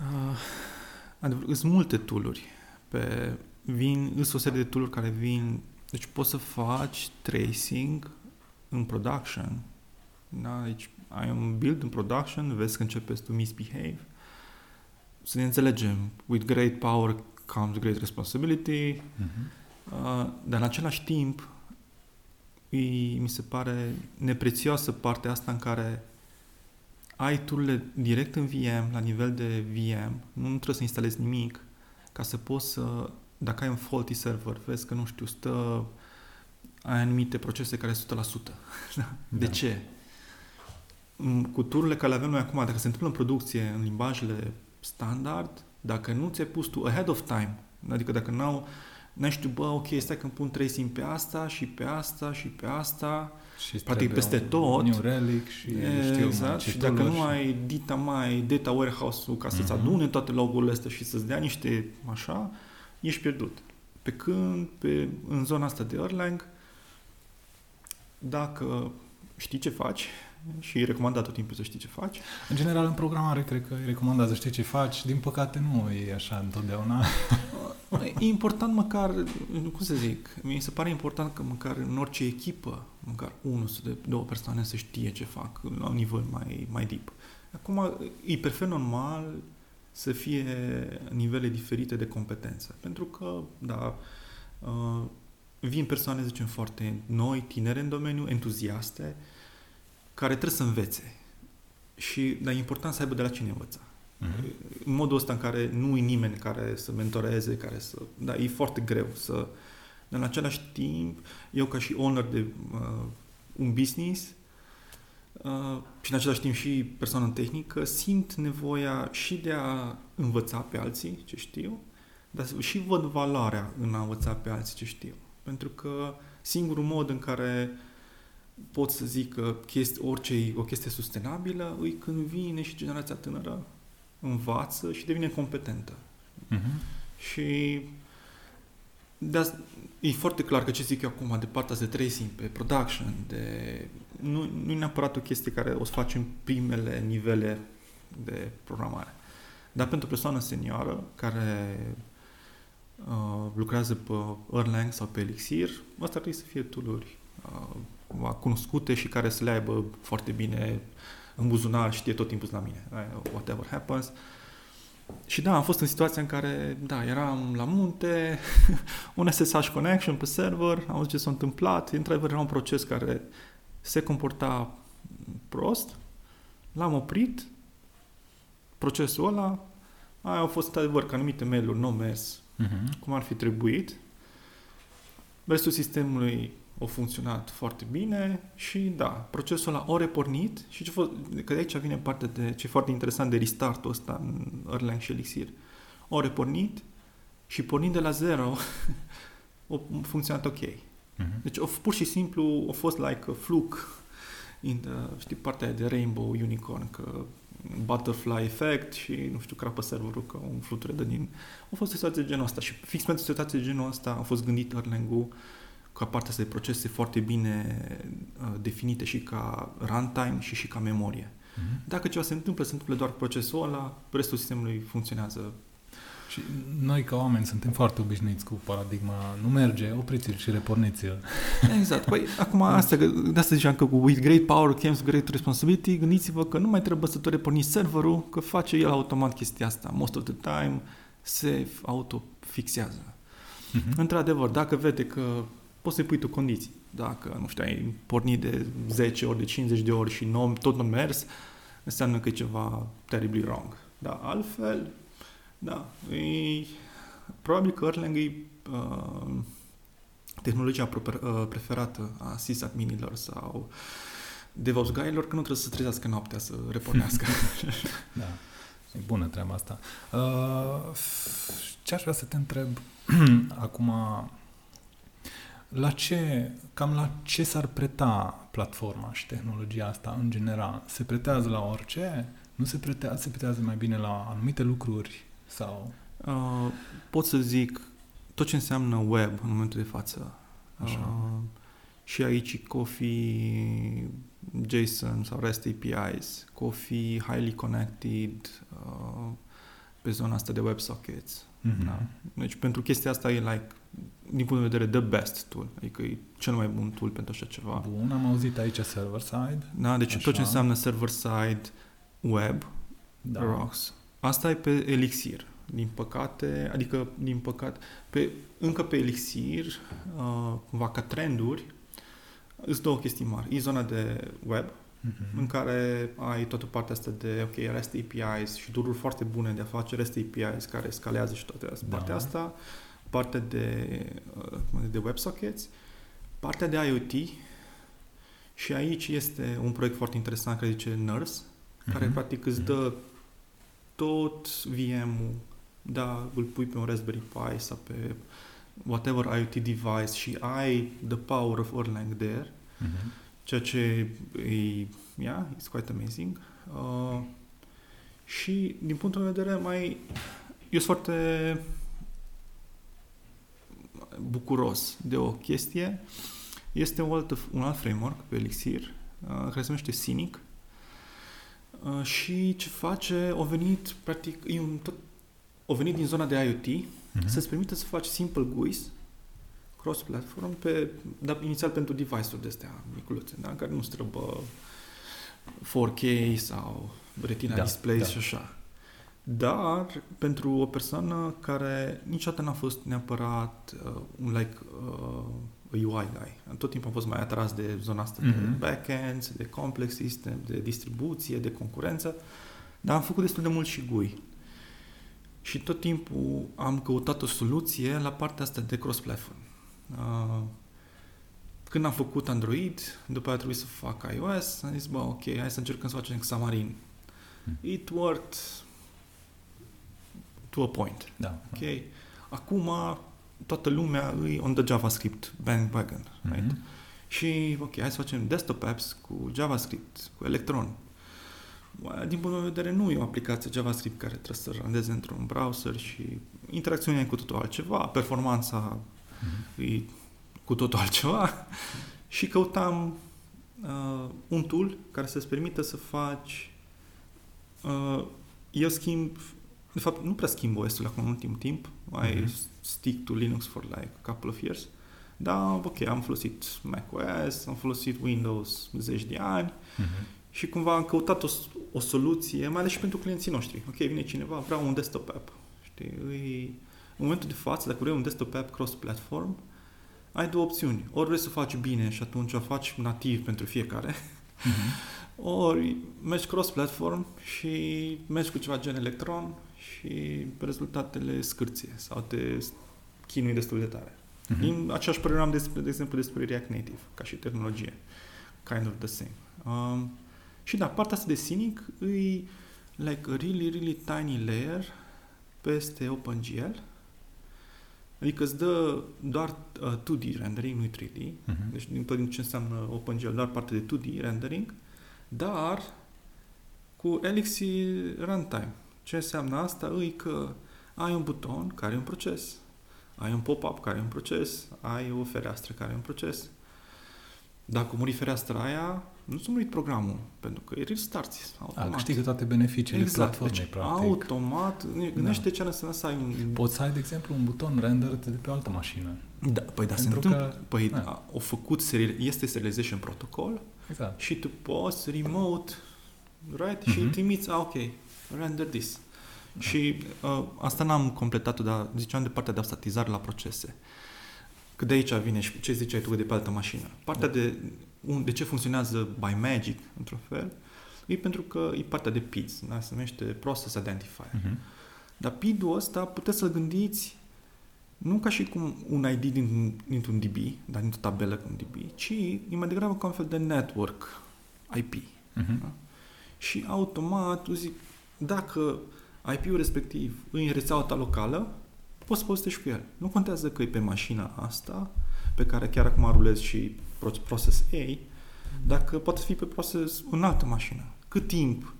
[SPEAKER 2] Uh, adevăr, sunt multe tooluri. Pe, vin, sunt o serie de tooluri care vin, deci poți să faci tracing în production. Da? Deci ai un build în production, vezi că începe să misbehave, să ne înțelegem, with great power comes great responsibility, uh-huh. uh, dar în același timp e, mi se pare neprețioasă partea asta în care ai turile direct în VM, la nivel de VM, nu, nu trebuie să instalezi nimic, ca să poți să, dacă ai un faulty server, vezi că, nu știu, stă, ai anumite procese care sunt 100%. [laughs] Da. de ce? Cu tururile care le avem noi acum, dacă se întâmplă în producție, în limbajele standard, dacă nu ți-ai pus tu ahead of time, adică dacă n-au, n-ai știu, bă, ok, stai că îmi pun tracing pe asta și pe asta și pe asta, și practic peste tot.
[SPEAKER 1] New Relic și
[SPEAKER 2] e, știu exact, și dacă nu ai data mai, data warehouse-ul ca să-ți uh-huh. adune toate logurile astea și să-ți dea niște așa, ești pierdut. Pe când, pe, în zona asta de Erlang, dacă știi ce faci, și e recomandat tot timpul să știi ce faci.
[SPEAKER 1] În general, în programare, cred că e recomandat să știi ce faci. Din păcate, nu e așa întotdeauna.
[SPEAKER 2] E important măcar, cum să zic, mi se pare important că măcar în orice echipă, măcar unul sau de două persoane să știe ce fac la un nivel mai, mai deep. Acum, e perfect normal să fie nivele diferite de competență. Pentru că, da, uh, vin persoane, zicem, foarte noi, tinere în domeniu, entuziaste, uh, care trebuie să învețe. Și, dar e important să aibă de la cine învăța. Uh-huh. În modul ăsta în care nu e nimeni care să mentoreze, care să... Da, e foarte greu să... Dar în același timp, eu ca și owner de uh, un business, uh, și în același timp și persoană tehnică, simt nevoia și de a învăța pe alții ce știu, dar și văd valoarea în a învăța pe alții ce știu. Pentru că singurul mod în care pot să zic că chesti, orice e o chestie sustenabilă îi când vine și generația tânără învață și devine competentă.
[SPEAKER 1] Mhm.
[SPEAKER 2] Și de asta, e foarte clar că ce zic eu acum de partea de tracing pe production, de, nu, nu e neapărat o chestie care o să facem primele nivele de programare. Dar pentru o persoană senioară care uh, lucrează pe Erlang sau pe Elixir, asta trebuie să fie tooluri uh, cunoscute și care să le aibă foarte bine în buzunar, știe tot timpul la mine. Uh, whatever happens. Și da, am fost în situația în care, da, eram la munte, [laughs] un SSH connection pe server, am văzut ce s-a întâmplat, într-adevăr era un proces care se comporta prost, l-am oprit, procesul ăla, aia au fost într-adevăr că anumite mail-uri nu au mers
[SPEAKER 1] Mhm.
[SPEAKER 2] cum ar fi trebuit. Restul sistemului a funcționat foarte bine și da, procesul ăla a repornit și ce fost, că de aici vine partea de ce e foarte interesant de restartul ăsta în Erlang și Elixir. A repornit și pornind de la zero [laughs] a funcționat ok.
[SPEAKER 1] Mhm.
[SPEAKER 2] Deci a, pur și simplu a fost like a fluke in the, știi, partea aia de Rainbow Unicorn, că butterfly effect și, nu știu, crapă serverul că un fluture de din... A fost o situație de genul ăsta și fix pentru situație de genul ăsta a fost gândit Erlang-ul ca partea asta de procese foarte bine uh, definite și ca runtime și și ca memorie.
[SPEAKER 1] Mhm.
[SPEAKER 2] Dacă ceva se întâmplă, se întâmplă doar procesul ăla, restul sistemului funcționează.
[SPEAKER 1] Și noi ca oameni suntem foarte obișnuiți cu paradigma nu merge, opriți-l și reporniți-l.
[SPEAKER 2] Exact. Păi, [laughs] acum asta, că- de asta ziceam că cu with great power comes great responsibility, gândiți-vă că nu mai trebuie să tot reporniți serverul, că face el automat chestia asta. Most of the time se autofixează.
[SPEAKER 1] Mhm.
[SPEAKER 2] Într-adevăr, dacă vede că poți să-i pui tu condiții, dacă, nu știu, ai pornit de 10 ori, de 50 de ori și nu, tot nu a mers, înseamnă că e ceva terribly wrong. Dar altfel, da, e, probabil că Erlang e uh, tehnologia proper, uh, preferată a sysadminilor sau DevOps guy-ilor, că nu trebuie să se trezească noaptea să repornească. [laughs]
[SPEAKER 1] Da, e bună treaba asta. Uh, ce aș vrea să te întreb [clears throat] acum, la ce, cam la ce s-ar preta platforma și tehnologia asta în general? Se pretează la orice? Nu se pretează, se pretează mai bine la anumite lucruri? Sau...
[SPEAKER 2] Uh, pot să zic tot ce înseamnă web în momentul de față.
[SPEAKER 1] Așa.
[SPEAKER 2] Uh, și aici Coffee, JSON sau REST APIs, Coffee, highly connected, uh, pe zona asta de WebSockets.
[SPEAKER 1] Mhm.
[SPEAKER 2] Da. Deci pentru chestia asta e like, din punct de vedere, the best tool. Adică e cel mai bun tool pentru așa ceva.
[SPEAKER 1] Bun, am auzit aici server-side.
[SPEAKER 2] Da, deci
[SPEAKER 1] Așa.
[SPEAKER 2] tot ce înseamnă server-side web,
[SPEAKER 1] Da.
[SPEAKER 2] Rocks. Asta e pe Elixir. Din păcate, adică din păcate, pe, încă pe Elixir, uh, cumva ca trenduri, îți două chestii mari. E zona de web,
[SPEAKER 1] Mhm.
[SPEAKER 2] în care ai toată partea asta de, ok, REST APIs și dururi foarte bune de a face REST APIs care scalează și toate astea.
[SPEAKER 1] Da.
[SPEAKER 2] Partea asta, partea de, uh, cum zic, de WebSockets, partea de IoT și aici este un proiect foarte interesant care zice NURSE, care
[SPEAKER 1] Mhm.
[SPEAKER 2] practic îți dă tot VM-ul, da, îl pui pe un Raspberry Pi sau pe whatever IoT device și ai the power of Erlang there,
[SPEAKER 1] Mhm.
[SPEAKER 2] ceea ce e, yeah, it's quite amazing. Uh, și din punctul meu de vedere mai, eu sunt foarte bucuros de o chestie. Este un alt, un alt framework pe Elixir, uh, care se numește Cynic. Uh, și ce face, o venit, practic, e un tot, o venit din zona de IoT,
[SPEAKER 1] Mhm.
[SPEAKER 2] să-ți permită să faci simple GUIs cross-platform, pe, dar inițial pentru device-uri de astea miculețe, da? care nu străbă 4K sau retina
[SPEAKER 1] Da,
[SPEAKER 2] display
[SPEAKER 1] da.
[SPEAKER 2] și așa. Dar pentru o persoană care niciodată n-a fost neapărat uh, un like uh, a UI guy. Tot timpul am fost mai atras de zona asta de
[SPEAKER 1] Mhm.
[SPEAKER 2] backends, de complex system, de distribuție, de concurență, dar am făcut destul de mult și GUI. Și tot timpul am căutat o soluție la partea asta de cross-platform. Uh, când am făcut Android, după aia trebuie să fac iOS, am zis, bă, ok, hai să încercăm să facem Xamarin.
[SPEAKER 1] Hmm.
[SPEAKER 2] It worked to a point.
[SPEAKER 1] Da.
[SPEAKER 2] Ok. Acum toată lumea e on the JavaScript bandwagon, right?
[SPEAKER 1] Mhm.
[SPEAKER 2] Și, ok, hai să facem desktop apps cu JavaScript, cu Electron. Din punct de vedere, nu e o aplicație JavaScript care trebuie să randeze într-un browser și interacțiunea e cu totul altceva, performanța
[SPEAKER 1] Mhm.
[SPEAKER 2] e cu totul altceva și căutam uh, un tool care să-ți permită să faci uh, eu schimb de fapt nu prea schimb OS-ul acum în ultim timp I
[SPEAKER 1] Mhm.
[SPEAKER 2] stick to Linux for like a couple of years dar ok, am folosit macOS am folosit Windows zeci de ani
[SPEAKER 1] Mhm.
[SPEAKER 2] și cumva am căutat o, o soluție, mai ales și pentru clienții noștri. Ok, vine cineva, vreau un desktop app. Știi, îi, în momentul de față, dacă vrei un desktop app cross-platform, ai două opțiuni. Ori vrei să o faci bine și atunci o faci nativ pentru fiecare,
[SPEAKER 1] Mhm. [laughs]
[SPEAKER 2] ori mergi cross-platform și mergi cu ceva gen Electron și rezultatele scârție sau te chinui destul de tare.
[SPEAKER 1] Mhm.
[SPEAKER 2] Din aceeași părere am despre, de exemplu despre React Native, ca și tehnologie. Kind of the same. Um, și da, partea asta de Cynic e like a really, really tiny layer peste OpenGL. Adică îți dă doar uh, 2D rendering, nu 3D.
[SPEAKER 1] Mhm.
[SPEAKER 2] Deci din tot din ce înseamnă OpenGL, doar parte de 2D rendering, dar cu Elixir Runtime. Ce înseamnă asta? E că ai un buton care e un proces, ai un pop-up care e un proces, ai o fereastră care e un proces. Dacă muri fereastra aia, nu s-a murit programul, pentru că e restarți
[SPEAKER 1] A,
[SPEAKER 2] automat.
[SPEAKER 1] câștigă toate beneficiile
[SPEAKER 2] exact,
[SPEAKER 1] platformei,
[SPEAKER 2] deci
[SPEAKER 1] practic.
[SPEAKER 2] automat, gândește ce ar însemna să ai un...
[SPEAKER 1] Poți să ai, de exemplu, un buton render de pe o altă mașină.
[SPEAKER 2] Da, păi da, se
[SPEAKER 1] Pentru
[SPEAKER 2] întâmplă.
[SPEAKER 1] că-
[SPEAKER 2] Păi
[SPEAKER 1] da.
[SPEAKER 2] da. o făcut, seri- este serialization protocol
[SPEAKER 1] Exact.
[SPEAKER 2] și tu poți remote, right? Și
[SPEAKER 1] Mhm.
[SPEAKER 2] trimiți, ah, ok, render this. Și uh, asta n-am completat-o, dar ziceam de partea de automatizare la procese. Că de aici vine și ce ziceai tu de pe altă mașină. Partea
[SPEAKER 1] Da.
[SPEAKER 2] de, un, de ce funcționează by magic, într-un fel, e pentru că e partea de PIDs, da? se numește Process Identifier.
[SPEAKER 1] Mhm.
[SPEAKER 2] Dar PID-ul ăsta puteți să-l gândiți nu ca și cum un ID din, dintr-un DB, dar dintr-o tabelă cu un DB, ci e mai degrabă ca un fel de network IP.
[SPEAKER 1] Mhm.
[SPEAKER 2] Și automat, tu zic, dacă IP-ul respectiv e în rețeaua ta locală, poți să povestești cu el. Nu contează că e pe mașina asta, pe care chiar acum rulezi și pro- process A, dacă poate fi pe process în altă mașină. Cât timp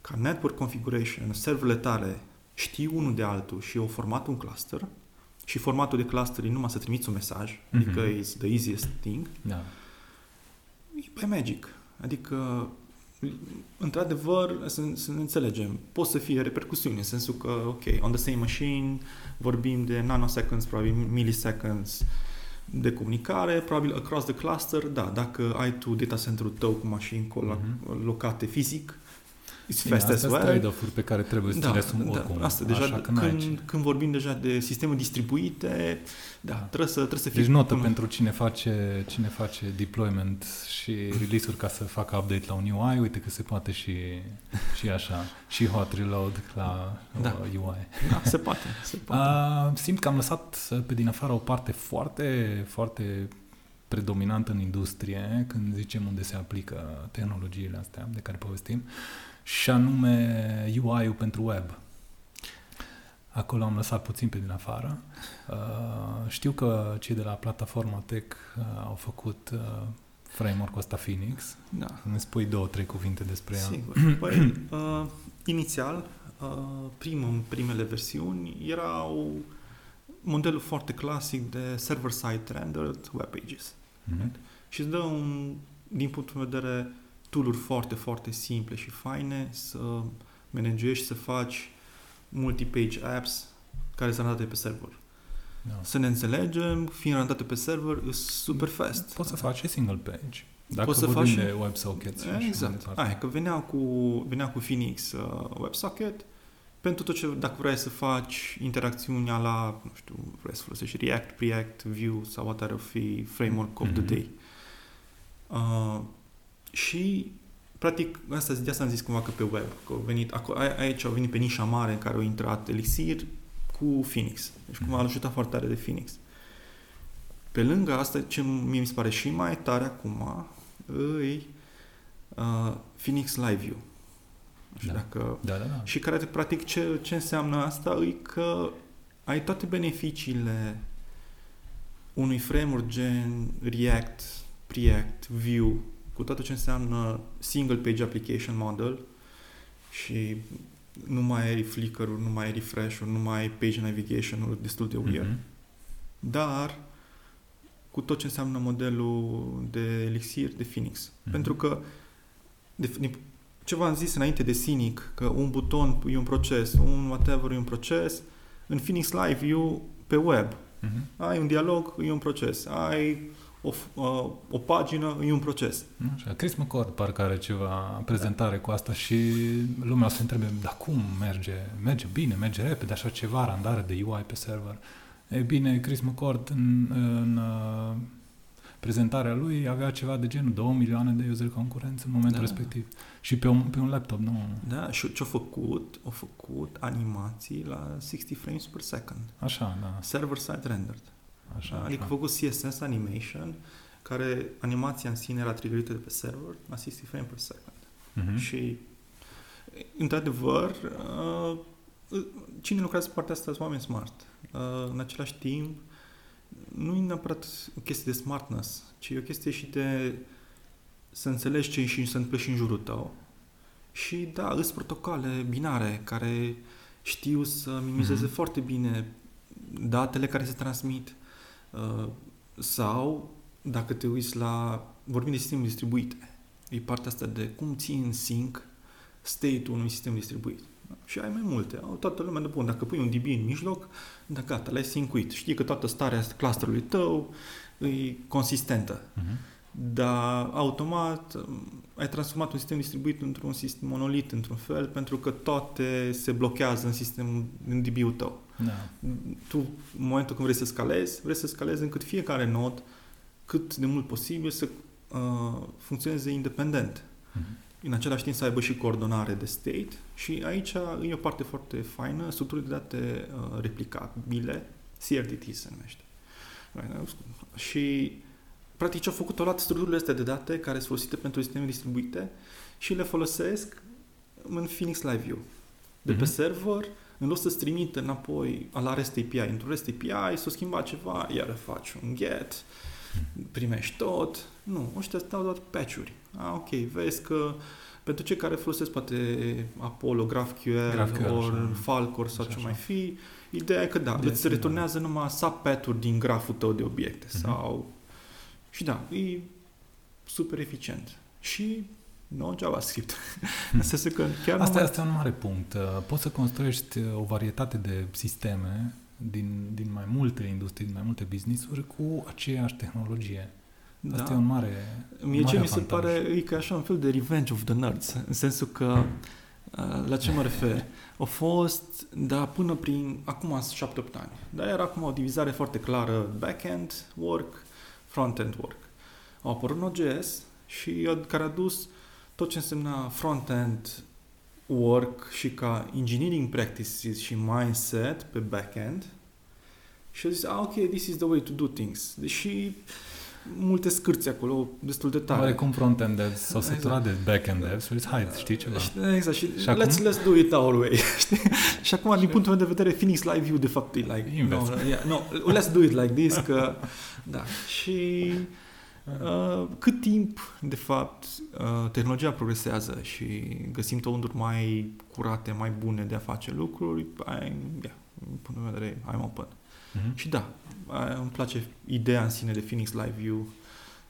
[SPEAKER 2] ca network configuration, serverele tale știu unul de altul și au format un cluster și formatul de cluster e numai să trimiți un mesaj,
[SPEAKER 1] Mhm.
[SPEAKER 2] adică it's the easiest thing,
[SPEAKER 1] Da.
[SPEAKER 2] e pe magic. Adică, într-adevăr, să, să ne înțelegem, pot să fie repercusiuni, în sensul că, ok, on the same machine, vorbim de nanoseconds, probabil milliseconds de comunicare, probabil across the cluster, da, dacă ai tu data center-ul tău cu mașini colo-
[SPEAKER 1] Mhm.
[SPEAKER 2] locate fizic, it's
[SPEAKER 1] Bine,
[SPEAKER 2] fast as
[SPEAKER 1] astea sunt
[SPEAKER 2] well.
[SPEAKER 1] trade-off-uri pe care trebuie să
[SPEAKER 2] Da,
[SPEAKER 1] le asumi
[SPEAKER 2] da,
[SPEAKER 1] oricum.
[SPEAKER 2] asta, deja
[SPEAKER 1] Așa că n-ai
[SPEAKER 2] când,
[SPEAKER 1] ce.
[SPEAKER 2] când vorbim deja de sisteme distribuite, da,
[SPEAKER 1] Da.
[SPEAKER 2] trebuie să, trebuie să fie...
[SPEAKER 1] Deci notă
[SPEAKER 2] până-
[SPEAKER 1] pentru cine face, cine face deployment și release-uri ca să facă update la un UI, uite că se poate și, și așa, și hot reload la
[SPEAKER 2] Da.
[SPEAKER 1] uh, UI.
[SPEAKER 2] Da, se poate, se poate.
[SPEAKER 1] Uh, [laughs] simt că am lăsat uh, pe din afară o parte foarte, foarte predominantă în industrie când zicem unde se aplică tehnologiile astea de care povestim și anume UI-ul pentru web. Acolo am lăsat puțin pe din afară. Uh, știu că cei de la plataforma Tech uh, au făcut uh, framework-ul ăsta Phoenix.
[SPEAKER 2] Da.
[SPEAKER 1] Ne spui două, trei cuvinte despre ea.
[SPEAKER 2] Sigur. [clears throat] Păi, uh, inițial, uh, primul, primele versiuni erau modelul foarte clasic de server-side rendered web pages.
[SPEAKER 1] Mhm.
[SPEAKER 2] Și îți dă un, din punctul de vedere, tool-uri foarte, foarte simple și faine să managești, să faci multi-page apps care sunt randate pe server.
[SPEAKER 1] Da.
[SPEAKER 2] Să ne înțelegem, fiind randate pe server, e super fast.
[SPEAKER 1] Poți să faci și single page. Dacă
[SPEAKER 2] Poți să
[SPEAKER 1] vorbim
[SPEAKER 2] faci
[SPEAKER 1] de WebSockets și așa mai
[SPEAKER 2] Exact.
[SPEAKER 1] departe.
[SPEAKER 2] Aia, că venea cu, venea cu Phoenix uh, WebSocket pentru tot ce, dacă vrei să faci interacțiunea la, nu știu, vrei să folosești React, React, Vue sau whatever ar fi framework of the
[SPEAKER 1] Mhm.
[SPEAKER 2] day. Uh, și practic, asta, de asta am zis cumva că pe web, că au venit, aco- a- aici au venit pe nișa mare în care au intrat Elixir cu Phoenix. Deci cumva
[SPEAKER 1] Mhm.
[SPEAKER 2] l-a ajutat foarte tare de Phoenix. Pe lângă asta, ce mie mi se pare și mai tare acum, îi uh, Phoenix Live View. Nu știu
[SPEAKER 1] Da.
[SPEAKER 2] dacă...
[SPEAKER 1] Da, da, da.
[SPEAKER 2] Și care, practic, ce, ce înseamnă asta e că ai toate beneficiile unui framework gen React, Preact, Vue, cu tot ce înseamnă single page application model și nu mai ai flicker-uri, nu mai ai refresh-uri, nu mai ai page navigation-uri destul de weird.
[SPEAKER 1] Mhm.
[SPEAKER 2] Dar cu tot ce înseamnă modelul de Elixir, de Phoenix.
[SPEAKER 1] Mhm.
[SPEAKER 2] Pentru că de, din- ce v-am zis înainte de Cynic, că un buton e un proces, un whatever e un proces, în Phoenix Live View pe web.
[SPEAKER 1] Mhm.
[SPEAKER 2] Ai un dialog, e un proces. Ai o, f- uh, o pagină, e un proces.
[SPEAKER 1] Așa, Chris McCord parcă are ceva prezentare cu asta și lumea o să întrebe, dar cum merge? Merge bine, merge repede, așa ceva, randare de UI pe server. E bine, Chris McCord în, în uh, prezentarea lui avea ceva de genul 2 milioane de user concurenți în momentul
[SPEAKER 2] Da.
[SPEAKER 1] respectiv. Și pe un, pe un laptop, nu?
[SPEAKER 2] Da? Și ce-a făcut? A făcut animații la 60 frames per second.
[SPEAKER 1] Așa, da.
[SPEAKER 2] Server-side rendered.
[SPEAKER 1] Așa,
[SPEAKER 2] Adică a
[SPEAKER 1] așa.
[SPEAKER 2] făcut CSS animation, care animația în sine era triggerită de pe server la 60 frame per second.
[SPEAKER 1] Mhm.
[SPEAKER 2] Și, într-adevăr, uh, cine lucrează pe partea asta sunt oameni smart. Uh, În același timp, nu e neapărat o chestie de smartness, ci e o chestie și de să înțelegi ce și se întâmplă și în jurul tău. Și da, îs protocoale binare care știu să minimizeze
[SPEAKER 1] Mhm.
[SPEAKER 2] foarte bine datele care se transmit uh, sau dacă te uiți la, vorbim de sisteme distribuite, e partea asta de cum ții în sync state-ul unui sistem distribuit. Și ai mai multe. Au toată lumea de bun. Dacă pui un DB în mijloc, da, gata, l-ai syncuit. Știi că toată starea clusterului tău e consistentă.
[SPEAKER 1] Mhm.
[SPEAKER 2] Dar automat um, ai transformat un sistem distribuit într-un sistem monolit, într-un fel, pentru că toate se blochează în sistemul, în DB-ul tău.
[SPEAKER 1] Da.
[SPEAKER 2] Tu, în momentul când vrei să scalezi, vrei să scalezi încât fiecare nod, cât de mult posibil, să uh, funcționeze independent.
[SPEAKER 1] Mhm.
[SPEAKER 2] În același timp să aibă și coordonare de state și aici e o parte foarte faină, structuri de date uh, replicabile, CRTT se numește. Și practic ce au făcut, au luat structurile astea de date care sunt folosite pentru sisteme distribuite și le folosesc în Phoenix Live View. De pe
[SPEAKER 1] Mhm.
[SPEAKER 2] server, în loc să-ți trimită înapoi la REST API, într-un REST API, s-o schimba ceva, iar faci un get, primești tot. Nu, ăștia stau doar patch-uri. Ah, ok, vezi că pentru cei care folosesc poate Apollo, GraphQL,
[SPEAKER 1] GraphQL,
[SPEAKER 2] ori
[SPEAKER 1] așa.
[SPEAKER 2] Falcor sau
[SPEAKER 1] Așa,
[SPEAKER 2] ce
[SPEAKER 1] așa.
[SPEAKER 2] mai fi, ideea e că da,
[SPEAKER 1] De
[SPEAKER 2] îți
[SPEAKER 1] asemenea.
[SPEAKER 2] returnează numai subpatch-uri din graful tău de obiecte
[SPEAKER 1] Mhm.
[SPEAKER 2] sau... Și da, e super eficient. Și nu JavaScript. În sensul că chiar
[SPEAKER 1] Asta,
[SPEAKER 2] nu
[SPEAKER 1] asta e un mare punct. Uh, Poți să construiești uh, o varietate de sisteme din, din mai multe industrii, din mai multe business-uri cu aceeași tehnologie.
[SPEAKER 2] da.
[SPEAKER 1] Asta e un mare
[SPEAKER 2] Mie
[SPEAKER 1] mare
[SPEAKER 2] ce mi se
[SPEAKER 1] avantaj.
[SPEAKER 2] pare e că e așa un fel de revenge of the nerds, în sensul că uh, la ce mă refer? A fost, da, până prin, acum 7-8 ani, dar era acum o divizare foarte clară, back-end work, front-end work. Au apărut Node.js și a- care a dus tot ce însemna front-end work și ca engineering practices și mindset pe back-end și a zis, ah, ok, this is the way to do things. Deși multe scârți acolo, destul de tare.
[SPEAKER 1] Oarecum front-end devs s-au
[SPEAKER 2] Exact.
[SPEAKER 1] săturat de back-end devs și au zis, hai, știi ceva?
[SPEAKER 2] Știi, Exact, și,
[SPEAKER 1] Și acum?
[SPEAKER 2] let's, let's do it our way, [laughs] știi? Și acum, din punctul meu de vedere, Phoenix Live View, de fapt, e like,
[SPEAKER 1] Invers.
[SPEAKER 2] no, yeah, no, let's do it like this, că, da, și uh, cât timp, de fapt, uh, tehnologia progresează și găsim tooluri mai curate, mai bune de a face lucruri, I, yeah, din punctul meu de vedere, I'm open.
[SPEAKER 1] Mhm.
[SPEAKER 2] Și da, uh, îmi place ideea în sine de Phoenix Live View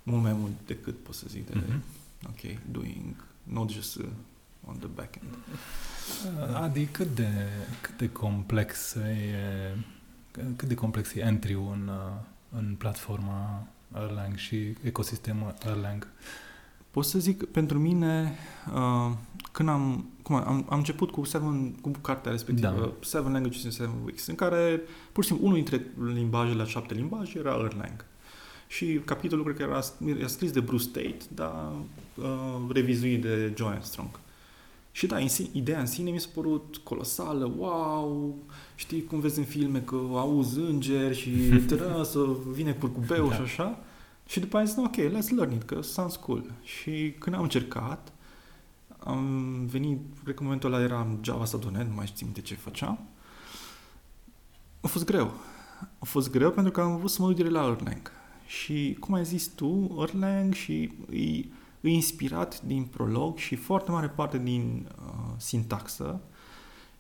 [SPEAKER 2] mult mai mult decât, pot să zic, de,
[SPEAKER 1] Mhm.
[SPEAKER 2] ok, doing Node.js on the backend.
[SPEAKER 1] Adi, cât de, cât de complex e cât de complex e entry în, uh, în platforma Erlang și ecosistemul Erlang?
[SPEAKER 2] Pot să zic, pentru mine, uh, când am, cum am, am, am început cu, seven, cu cartea respectivă,
[SPEAKER 1] Da.
[SPEAKER 2] da. Seven Languages in Seven Weeks, în care, pur și simplu, unul dintre limbajele, la șapte limbaje, era Erlang. Și capitolul, cred că era, era scris de Bruce Tate, dar uh, revizuit de Joe Armstrong. Și da, în sine, ideea în sine mi s-a părut colosală, wow, știi cum vezi în filme că auzi îngeri și [laughs] trebuie să vine curcubeu
[SPEAKER 1] Da.
[SPEAKER 2] și așa. Și după aia zic, ok, let's learn it, că sounds cool. Și când am încercat, am venit, cred că în momentul ăla eram Java sau .NET, nu mai știu minte ce făceam. A fost greu. A fost greu pentru că am vrut să mă duc direct la Erlang. Și cum ai zis tu, Erlang și e, e inspirat din prolog și foarte mare parte din uh, sintaxă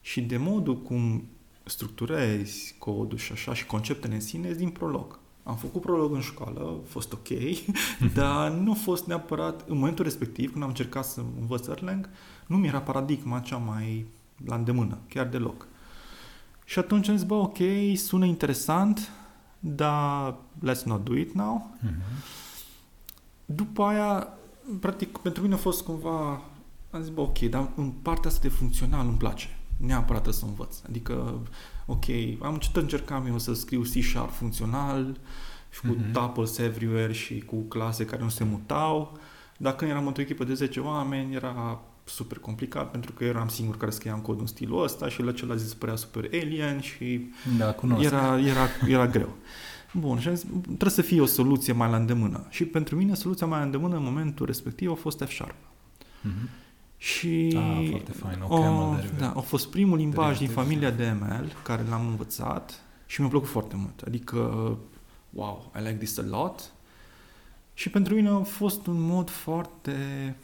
[SPEAKER 2] și de modul cum structurezi codul și așa și conceptele în sine sunt din prolog. Am făcut prolog în școală, a fost ok, [laughs] dar nu a fost neapărat, în momentul respectiv, când am încercat să învăț Erlang, nu mi era paradigma cea mai la îndemână, chiar deloc. Și atunci am zis, bă, ok, sună interesant, dar let's not do it now.
[SPEAKER 1] Mhm.
[SPEAKER 2] După aia, practic, pentru mine a fost cumva, am zis, bă, ok, dar în partea asta de funcțional îmi place. Neapărat să învăț. Adică, ok, am tot încercam eu să scriu C-sharp funcțional și cu
[SPEAKER 1] Mhm.
[SPEAKER 2] tuples everywhere și cu clase care nu se mutau. Dar când eram într-o echipă de 10 oameni, era super complicat pentru că eram singur care scriam cod în stilul ăsta și la celălalt zi se părea super alien și
[SPEAKER 1] Da, cunosc.
[SPEAKER 2] era, era, era greu. [laughs] Bun, și am zis, trebuie să fie o soluție mai la îndemână. Și pentru mine soluția mai la îndemână în momentul respectiv a fost F-Sharp.
[SPEAKER 1] Mhm.
[SPEAKER 2] Și
[SPEAKER 1] Ah, foarte fain, o
[SPEAKER 2] o,
[SPEAKER 1] camel derivative.
[SPEAKER 2] da, a fost primul limbaj din
[SPEAKER 1] Derivative.
[SPEAKER 2] familia de ML care l-am învățat și mi-a plăcut foarte mult. Adică, wow, I like this a lot. Și pentru mine a fost un mod foarte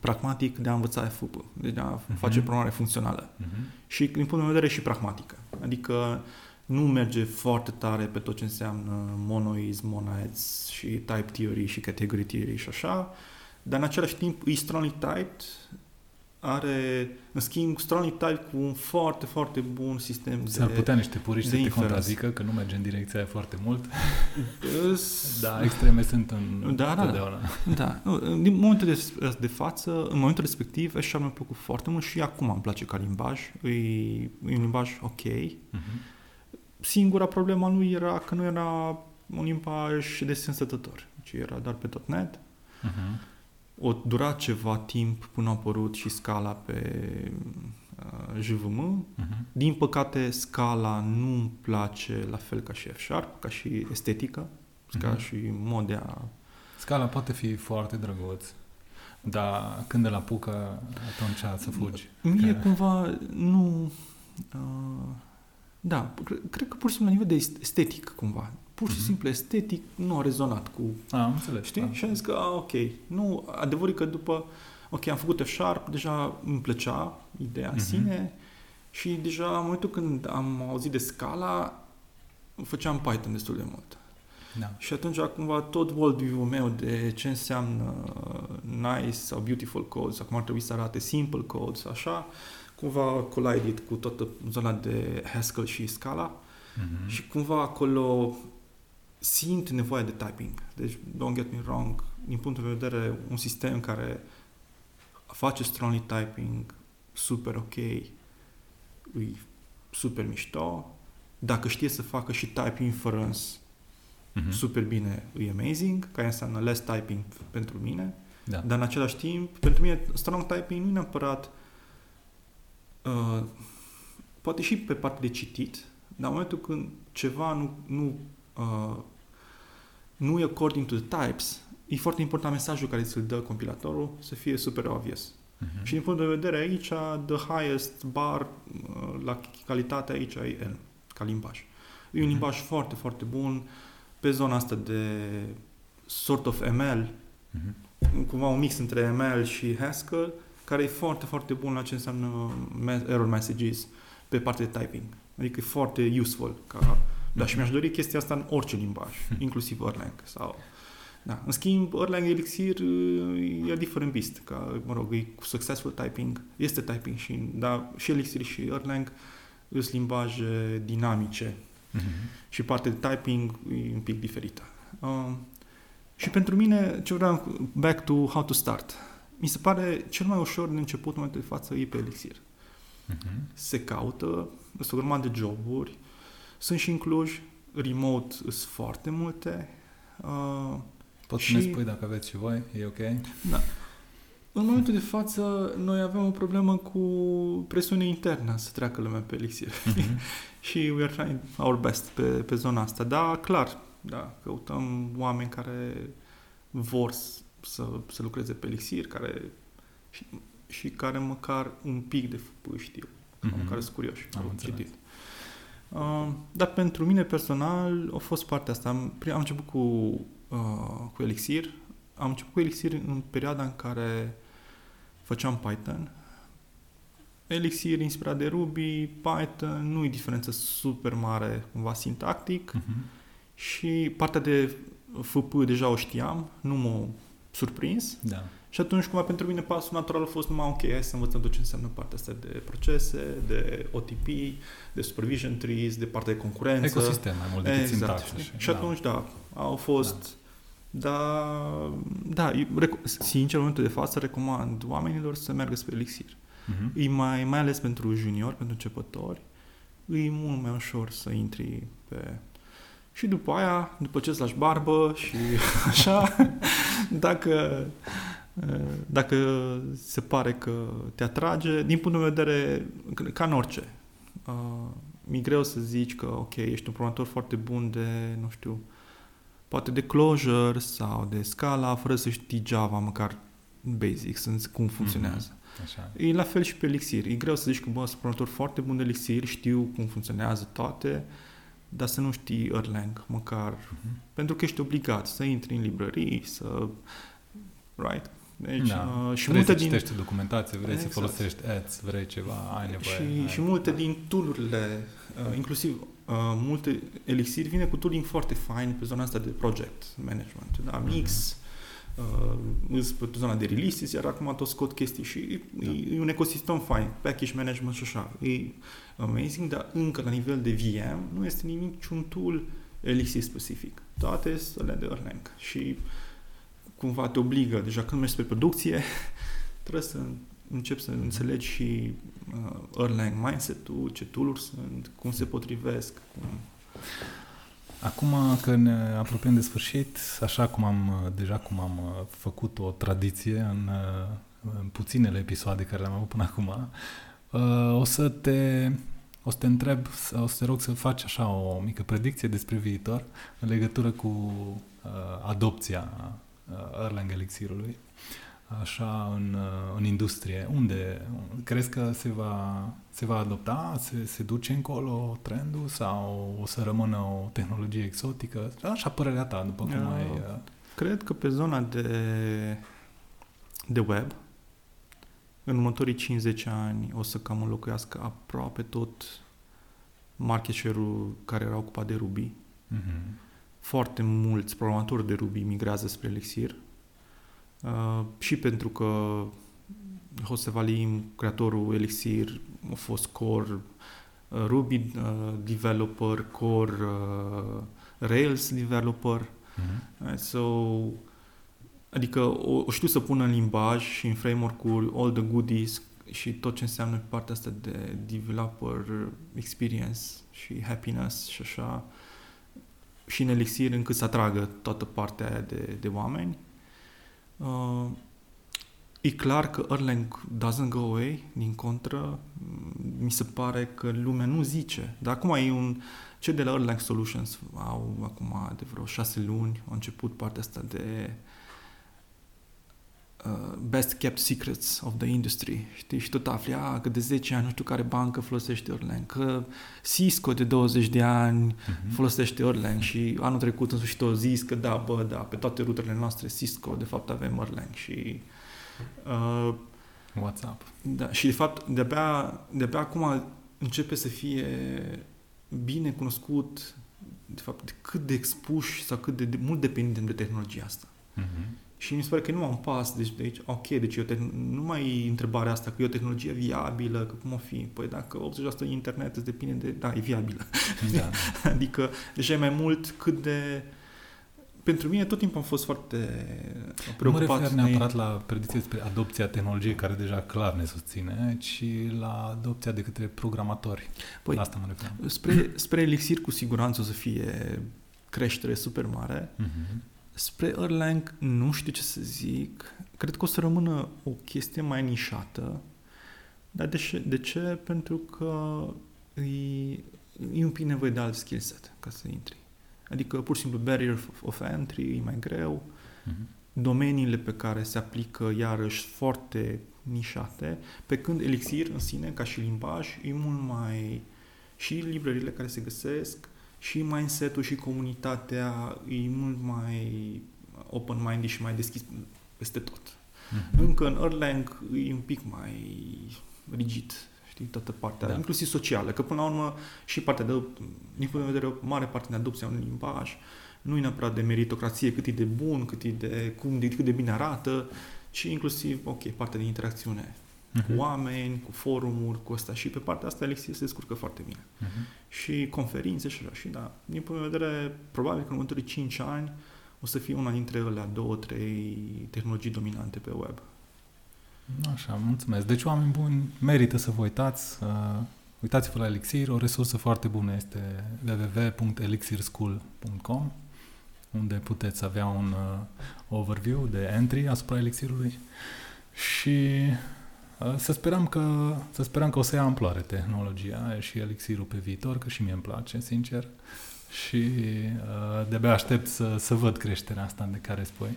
[SPEAKER 2] pragmatic de a învăța FUP, de a
[SPEAKER 1] Mhm.
[SPEAKER 2] face programare funcțională.
[SPEAKER 1] Mhm.
[SPEAKER 2] Și din punct de vedere și pragmatică. Adică nu merge foarte tare pe tot ce înseamnă monoids, monads și type theory și category theory și așa, dar în același timp e strongly typed, are, în schimb, strongly typed cu un foarte, foarte bun sistem
[SPEAKER 1] S-ar
[SPEAKER 2] de...
[SPEAKER 1] putea niște puriști
[SPEAKER 2] de
[SPEAKER 1] să te
[SPEAKER 2] inference.
[SPEAKER 1] contrazică că nu merge în direcția aia foarte mult.
[SPEAKER 2] Îs-
[SPEAKER 1] Da, extreme sunt în
[SPEAKER 2] Da, da, da.
[SPEAKER 1] totdeauna.
[SPEAKER 2] Da, nu, din momentul de, de față, în momentul respectiv, așa mi-a plăcut foarte mult și acum îmi place ca limbaj. E, e un limbaj ok,
[SPEAKER 1] Mhm.
[SPEAKER 2] Singura problema lui era că nu era un limbaj de sine stătător, ci era doar pe .NET.
[SPEAKER 1] Mhm.
[SPEAKER 2] O dura ceva timp până a apărut și scala pe uh, JVM.
[SPEAKER 1] Mhm.
[SPEAKER 2] Din păcate, scala nu îmi place la fel ca și F-Sharp, ca și estetică, ca
[SPEAKER 1] Mhm.
[SPEAKER 2] și mod de a...
[SPEAKER 1] Scala poate fi foarte drăguț, dar când îl apucă, atunci să fugi.
[SPEAKER 2] Mie
[SPEAKER 1] Că-
[SPEAKER 2] cumva nu... Uh, da, cre- cred că pur și simplu la nivel de est- estetic cumva. Pur și
[SPEAKER 1] Mhm.
[SPEAKER 2] simplu estetic nu a rezonat cu
[SPEAKER 1] A, am înțeles.
[SPEAKER 2] Știi?
[SPEAKER 1] Da.
[SPEAKER 2] Și am zis că, a, ok. Nu, adevărul e că după, ok, am făcut F-Sharp, deja îmi plăcea ideea în
[SPEAKER 1] Mhm.
[SPEAKER 2] sine și deja în momentul când am auzit de scala, făceam Python destul de mult.
[SPEAKER 1] Da.
[SPEAKER 2] Și atunci cumva tot worldview-ul meu de ce înseamnă nice sau beautiful code sau cum ar trebui să arate simple code sau așa, cumva collided cu toată zona de Haskell și Scala
[SPEAKER 1] Mhm.
[SPEAKER 2] și cumva acolo simt nevoia de typing. Deci, don't get me wrong, din punctul de vedere, un sistem care face strongly typing super ok, e super mișto. Dacă știe să facă și type inference
[SPEAKER 1] Mhm.
[SPEAKER 2] super bine, e amazing, care înseamnă less typing pentru mine.
[SPEAKER 1] Da.
[SPEAKER 2] Dar în același timp, pentru mine strong typing nu e neapărat uh, poate și pe partea de citit, dar în momentul când ceva nu, nu, uh, nu e according to the types, e foarte important mesajul care ți-l dă compilatorul să fie super obvious.
[SPEAKER 1] Mhm.
[SPEAKER 2] Și din punct de vedere aici, the highest bar uh, la calitate aici e N, ca limbaj. E un
[SPEAKER 1] Mhm.
[SPEAKER 2] limbaj foarte, foarte bun pe zona asta de sort of ML,
[SPEAKER 1] Mhm.
[SPEAKER 2] cumva un mix între ML și Haskell, care e foarte, foarte bun la ce înseamnă me- error messages pe partea de typing. Adică e foarte useful. Ca, da, și mi-aș dori chestia asta în orice limbaj, [laughs] inclusiv Erlang. Sau, da. În schimb, Erlang Elixir e a different beast. Ca, mă rog, e cu successful typing, este typing și, da, și Elixir și Erlang sunt limbaje dinamice
[SPEAKER 1] Mhm.
[SPEAKER 2] și partea de typing e un pic diferită. Um, și pentru mine, ce vreau, back to how to start, mi se pare cel mai ușor de început în momentul de față e pe Elixir.
[SPEAKER 1] Mhm.
[SPEAKER 2] Se caută, sunt o grămadă de joburi, sunt și în Cluj, remote sunt foarte multe. Uh,
[SPEAKER 1] Poți
[SPEAKER 2] Și-
[SPEAKER 1] să ne spui dacă aveți și voi, e ok?
[SPEAKER 2] da. În momentul de față, noi avem o problemă cu presiune internă să treacă lumea pe elixir.
[SPEAKER 1] Mhm. [laughs]
[SPEAKER 2] și we are trying our best pe, pe zona asta. Da, clar, da, căutăm oameni care vor să, să lucreze pe elixir, care și, și care măcar un pic de FP știu,
[SPEAKER 1] Mhm.
[SPEAKER 2] mm-hmm. care sunt curioși,
[SPEAKER 1] Am
[SPEAKER 2] au
[SPEAKER 1] înțeles.
[SPEAKER 2] citit. Uh, dar pentru mine personal a fost partea asta. Am, prim- am început cu, uh, cu Elixir. Am început cu Elixir în perioada în care făceam Python. Elixir inspirat de Ruby, Python, nu e diferență super mare cumva sintactic
[SPEAKER 1] Mhm.
[SPEAKER 2] și partea de FP deja o știam, nu m-a surprins.
[SPEAKER 1] Da.
[SPEAKER 2] Și atunci, cumva, pentru mine pasul natural a fost numai, ok, hai să învățăm tot ce înseamnă partea asta de procese, de OTP, de supervision trees, de partea de concurență.
[SPEAKER 1] Ecosistem mai mult decât
[SPEAKER 2] exact.
[SPEAKER 1] sintaxă.
[SPEAKER 2] Și, și atunci, da, au fost... Da, da, eu rec- sincer, în momentul de față recomand oamenilor să meargă spre Elixir.
[SPEAKER 1] Mhm.
[SPEAKER 2] E mai, mai ales pentru junior, pentru începători, e mult mai ușor să intri pe... Și după aia, după ce îți lași barbă și [laughs] așa, dacă, dacă se pare că te atrage, din punctul meu de vedere, ca în orice, uh, mi-e greu să zici că, ok, ești un programator foarte bun de, nu știu, poate de Clojure sau de Scala, fără să știi Java, măcar basics, în cum funcționează.
[SPEAKER 1] Așa.
[SPEAKER 2] E la fel și pe Elixir. E greu să zici că, bă, sunt programator foarte bun de Elixir, știu cum funcționează toate, dar să nu știi Erlang, măcar,
[SPEAKER 1] Mhm.
[SPEAKER 2] pentru că ești obligat să intri în librării, să... Right? Deci,
[SPEAKER 1] Da.
[SPEAKER 2] uh, și
[SPEAKER 1] Vrei
[SPEAKER 2] multe
[SPEAKER 1] să
[SPEAKER 2] din...
[SPEAKER 1] citești documentație, vrei
[SPEAKER 2] Exact.
[SPEAKER 1] să folosești ads, vrei ceva, ai nevoie.
[SPEAKER 2] Și,
[SPEAKER 1] ai...
[SPEAKER 2] și multe din tool-urile, uh, inclusiv uh, multe Elixir vine cu tooling foarte fine pe zona asta de project management. Da, Mix, uh, îs pe zona de releases, iar acum tot scot chestii și e,
[SPEAKER 1] Da.
[SPEAKER 2] e un ecosistem fine, package management și așa. E amazing, dar încă la nivel de VM nu este niciun tool Elixir specific. Toate sunt alea de Erlang și cumva te obligă, deja când mergi spre producție, [laughs] trebuie să începi să înțelegi și uh, Erlang mindset-ul, ce tool sunt, cum se potrivesc, cum...
[SPEAKER 1] Acum că ne apropiem de sfârșit, așa cum am deja cum am uh, făcut o tradiție în, uh, în puținele episoade care le-am avut până acum, uh, o să te o să te întreb, o să te rog să faci așa o mică predicție despre viitor în legătură cu uh, adopția uh, Erlang Elixirului așa în, uh, în industrie. Unde crezi că se va, se va adopta, se, se duce încolo trendul sau o să rămână o tehnologie exotică? Așa părerea ta, după cum
[SPEAKER 2] Uh,
[SPEAKER 1] ai... uh,
[SPEAKER 2] Cred că pe zona de, de web, în următorii 50 ani o să cam înlocuiască aproape tot market share-ul care era ocupat de Ruby.
[SPEAKER 1] mhm.
[SPEAKER 2] Foarte mulți programatori de Ruby migrează spre Elixir. Uh, și pentru că Jose Valim, creatorul Elixir, a fost core uh, Ruby uh, developer, core uh, Rails developer.
[SPEAKER 1] Mhm.
[SPEAKER 2] Right? So, adică o, o știu să pun în limbaj și în framework-uri all the goodies și tot ce înseamnă partea asta de developer experience și happiness și așa și în Elixir încât să atragă toată partea aia de, de oameni. Uh, e clar că Erlang doesn't go away, din contră, mi se pare că lumea nu zice. Dar acum e un, cei de la Erlang Solutions au acum de vreo șase luni, au început partea asta de uh, best kept secrets of the industry. Știi? Și tot afli, a, că de 10 ani nu știu care bancă folosește Erlang, că Cisco de 20 de ani
[SPEAKER 1] Mhm.
[SPEAKER 2] folosește Erlang și anul trecut în sfârșit au zis că da, bă, da, pe toate rutele noastre Cisco, de fapt avem Erlang și uh,
[SPEAKER 1] WhatsApp.
[SPEAKER 2] da, și de fapt de-abia, de-abia acum începe să fie bine cunoscut de fapt de cât de expuși sau cât de, de mult depindem de tehnologia asta.
[SPEAKER 1] Mhm.
[SPEAKER 2] Și mi se pare că nu am pas, deci de aici, ok, deci e o tehn- nu mai e întrebarea asta că e o tehnologie viabilă, că cum o fi? Păi dacă 80% internet îți depinde de, da, e viabilă.
[SPEAKER 1] Da. [laughs]
[SPEAKER 2] adică deja e mai mult cât de... Pentru mine tot timpul am fost foarte
[SPEAKER 1] Nu mă
[SPEAKER 2] preocupat.
[SPEAKER 1] refer
[SPEAKER 2] de-
[SPEAKER 1] neapărat la predicție despre adopția tehnologiei care deja clar ne susține, ci la adopția de către programatori.
[SPEAKER 2] Păi,
[SPEAKER 1] la asta mă refer.
[SPEAKER 2] Spre, spre Elixir cu siguranță o să fie creștere super mare.
[SPEAKER 1] Mhm.
[SPEAKER 2] Spre Erlang nu știu ce să zic. Cred că o să rămână o chestie mai nișată. Dar de ce? De ce? Pentru că e, e un pic nevoie de alt skill set ca să intri. Adică pur și simplu barrier of entry e mai greu. Mm-hmm. Domeniile pe care se aplică iarăși foarte nișate, pe când Elixir în sine, ca și limbaj, e mult mai... și librările care se găsesc, și mindset-ul și comunitatea e mult mai open-minded și mai deschis peste tot. Mm-hmm. Încă în Erlang e un pic mai rigid, știi, toată partea, da. inclusiv socială, că până la urmă și partea de, din punct de vedere, o mare parte de adopția unui limbaj, nu e neapărat de meritocrație, cât e de bun, cât e de, cum, de, cât de bine arată, ci inclusiv, ok, partea de interacțiune uh-huh. cu oameni, cu forumuri, cu asta și pe partea asta Elixir se descurcă foarte bine. Uh-huh. Și conferințe și așa. Și da, din punct de vedere, probabil că în următorii 5 ani o să fie una dintre ele două, trei tehnologii dominante pe web.
[SPEAKER 1] Așa, mulțumesc. Deci, oameni buni, merită să vă uitați. Uh, uitați-vă la Elixir. O resursă foarte bună este www.elixirschool.com unde puteți avea un uh, overview de entry asupra Elixirului și uh, să sperăm că, să sperăm că o să ia amploare tehnologia și Elixirul pe viitor, că și mie îmi place, sincer. Și uh, de-abia aștept să, să văd creșterea asta de care spui.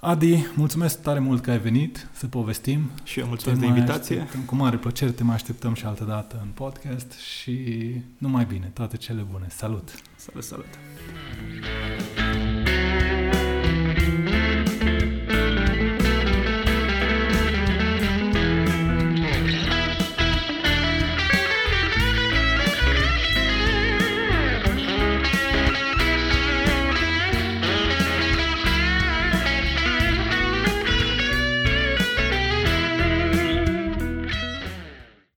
[SPEAKER 1] Adi, mulțumesc tare mult că ai venit să povestim.
[SPEAKER 2] Și eu mulțumesc de invitație.
[SPEAKER 1] Așteptăm, cu mare plăcere te mai așteptăm și altă dată în podcast și numai bine, toate cele bune. Salut!
[SPEAKER 2] Salut, salut!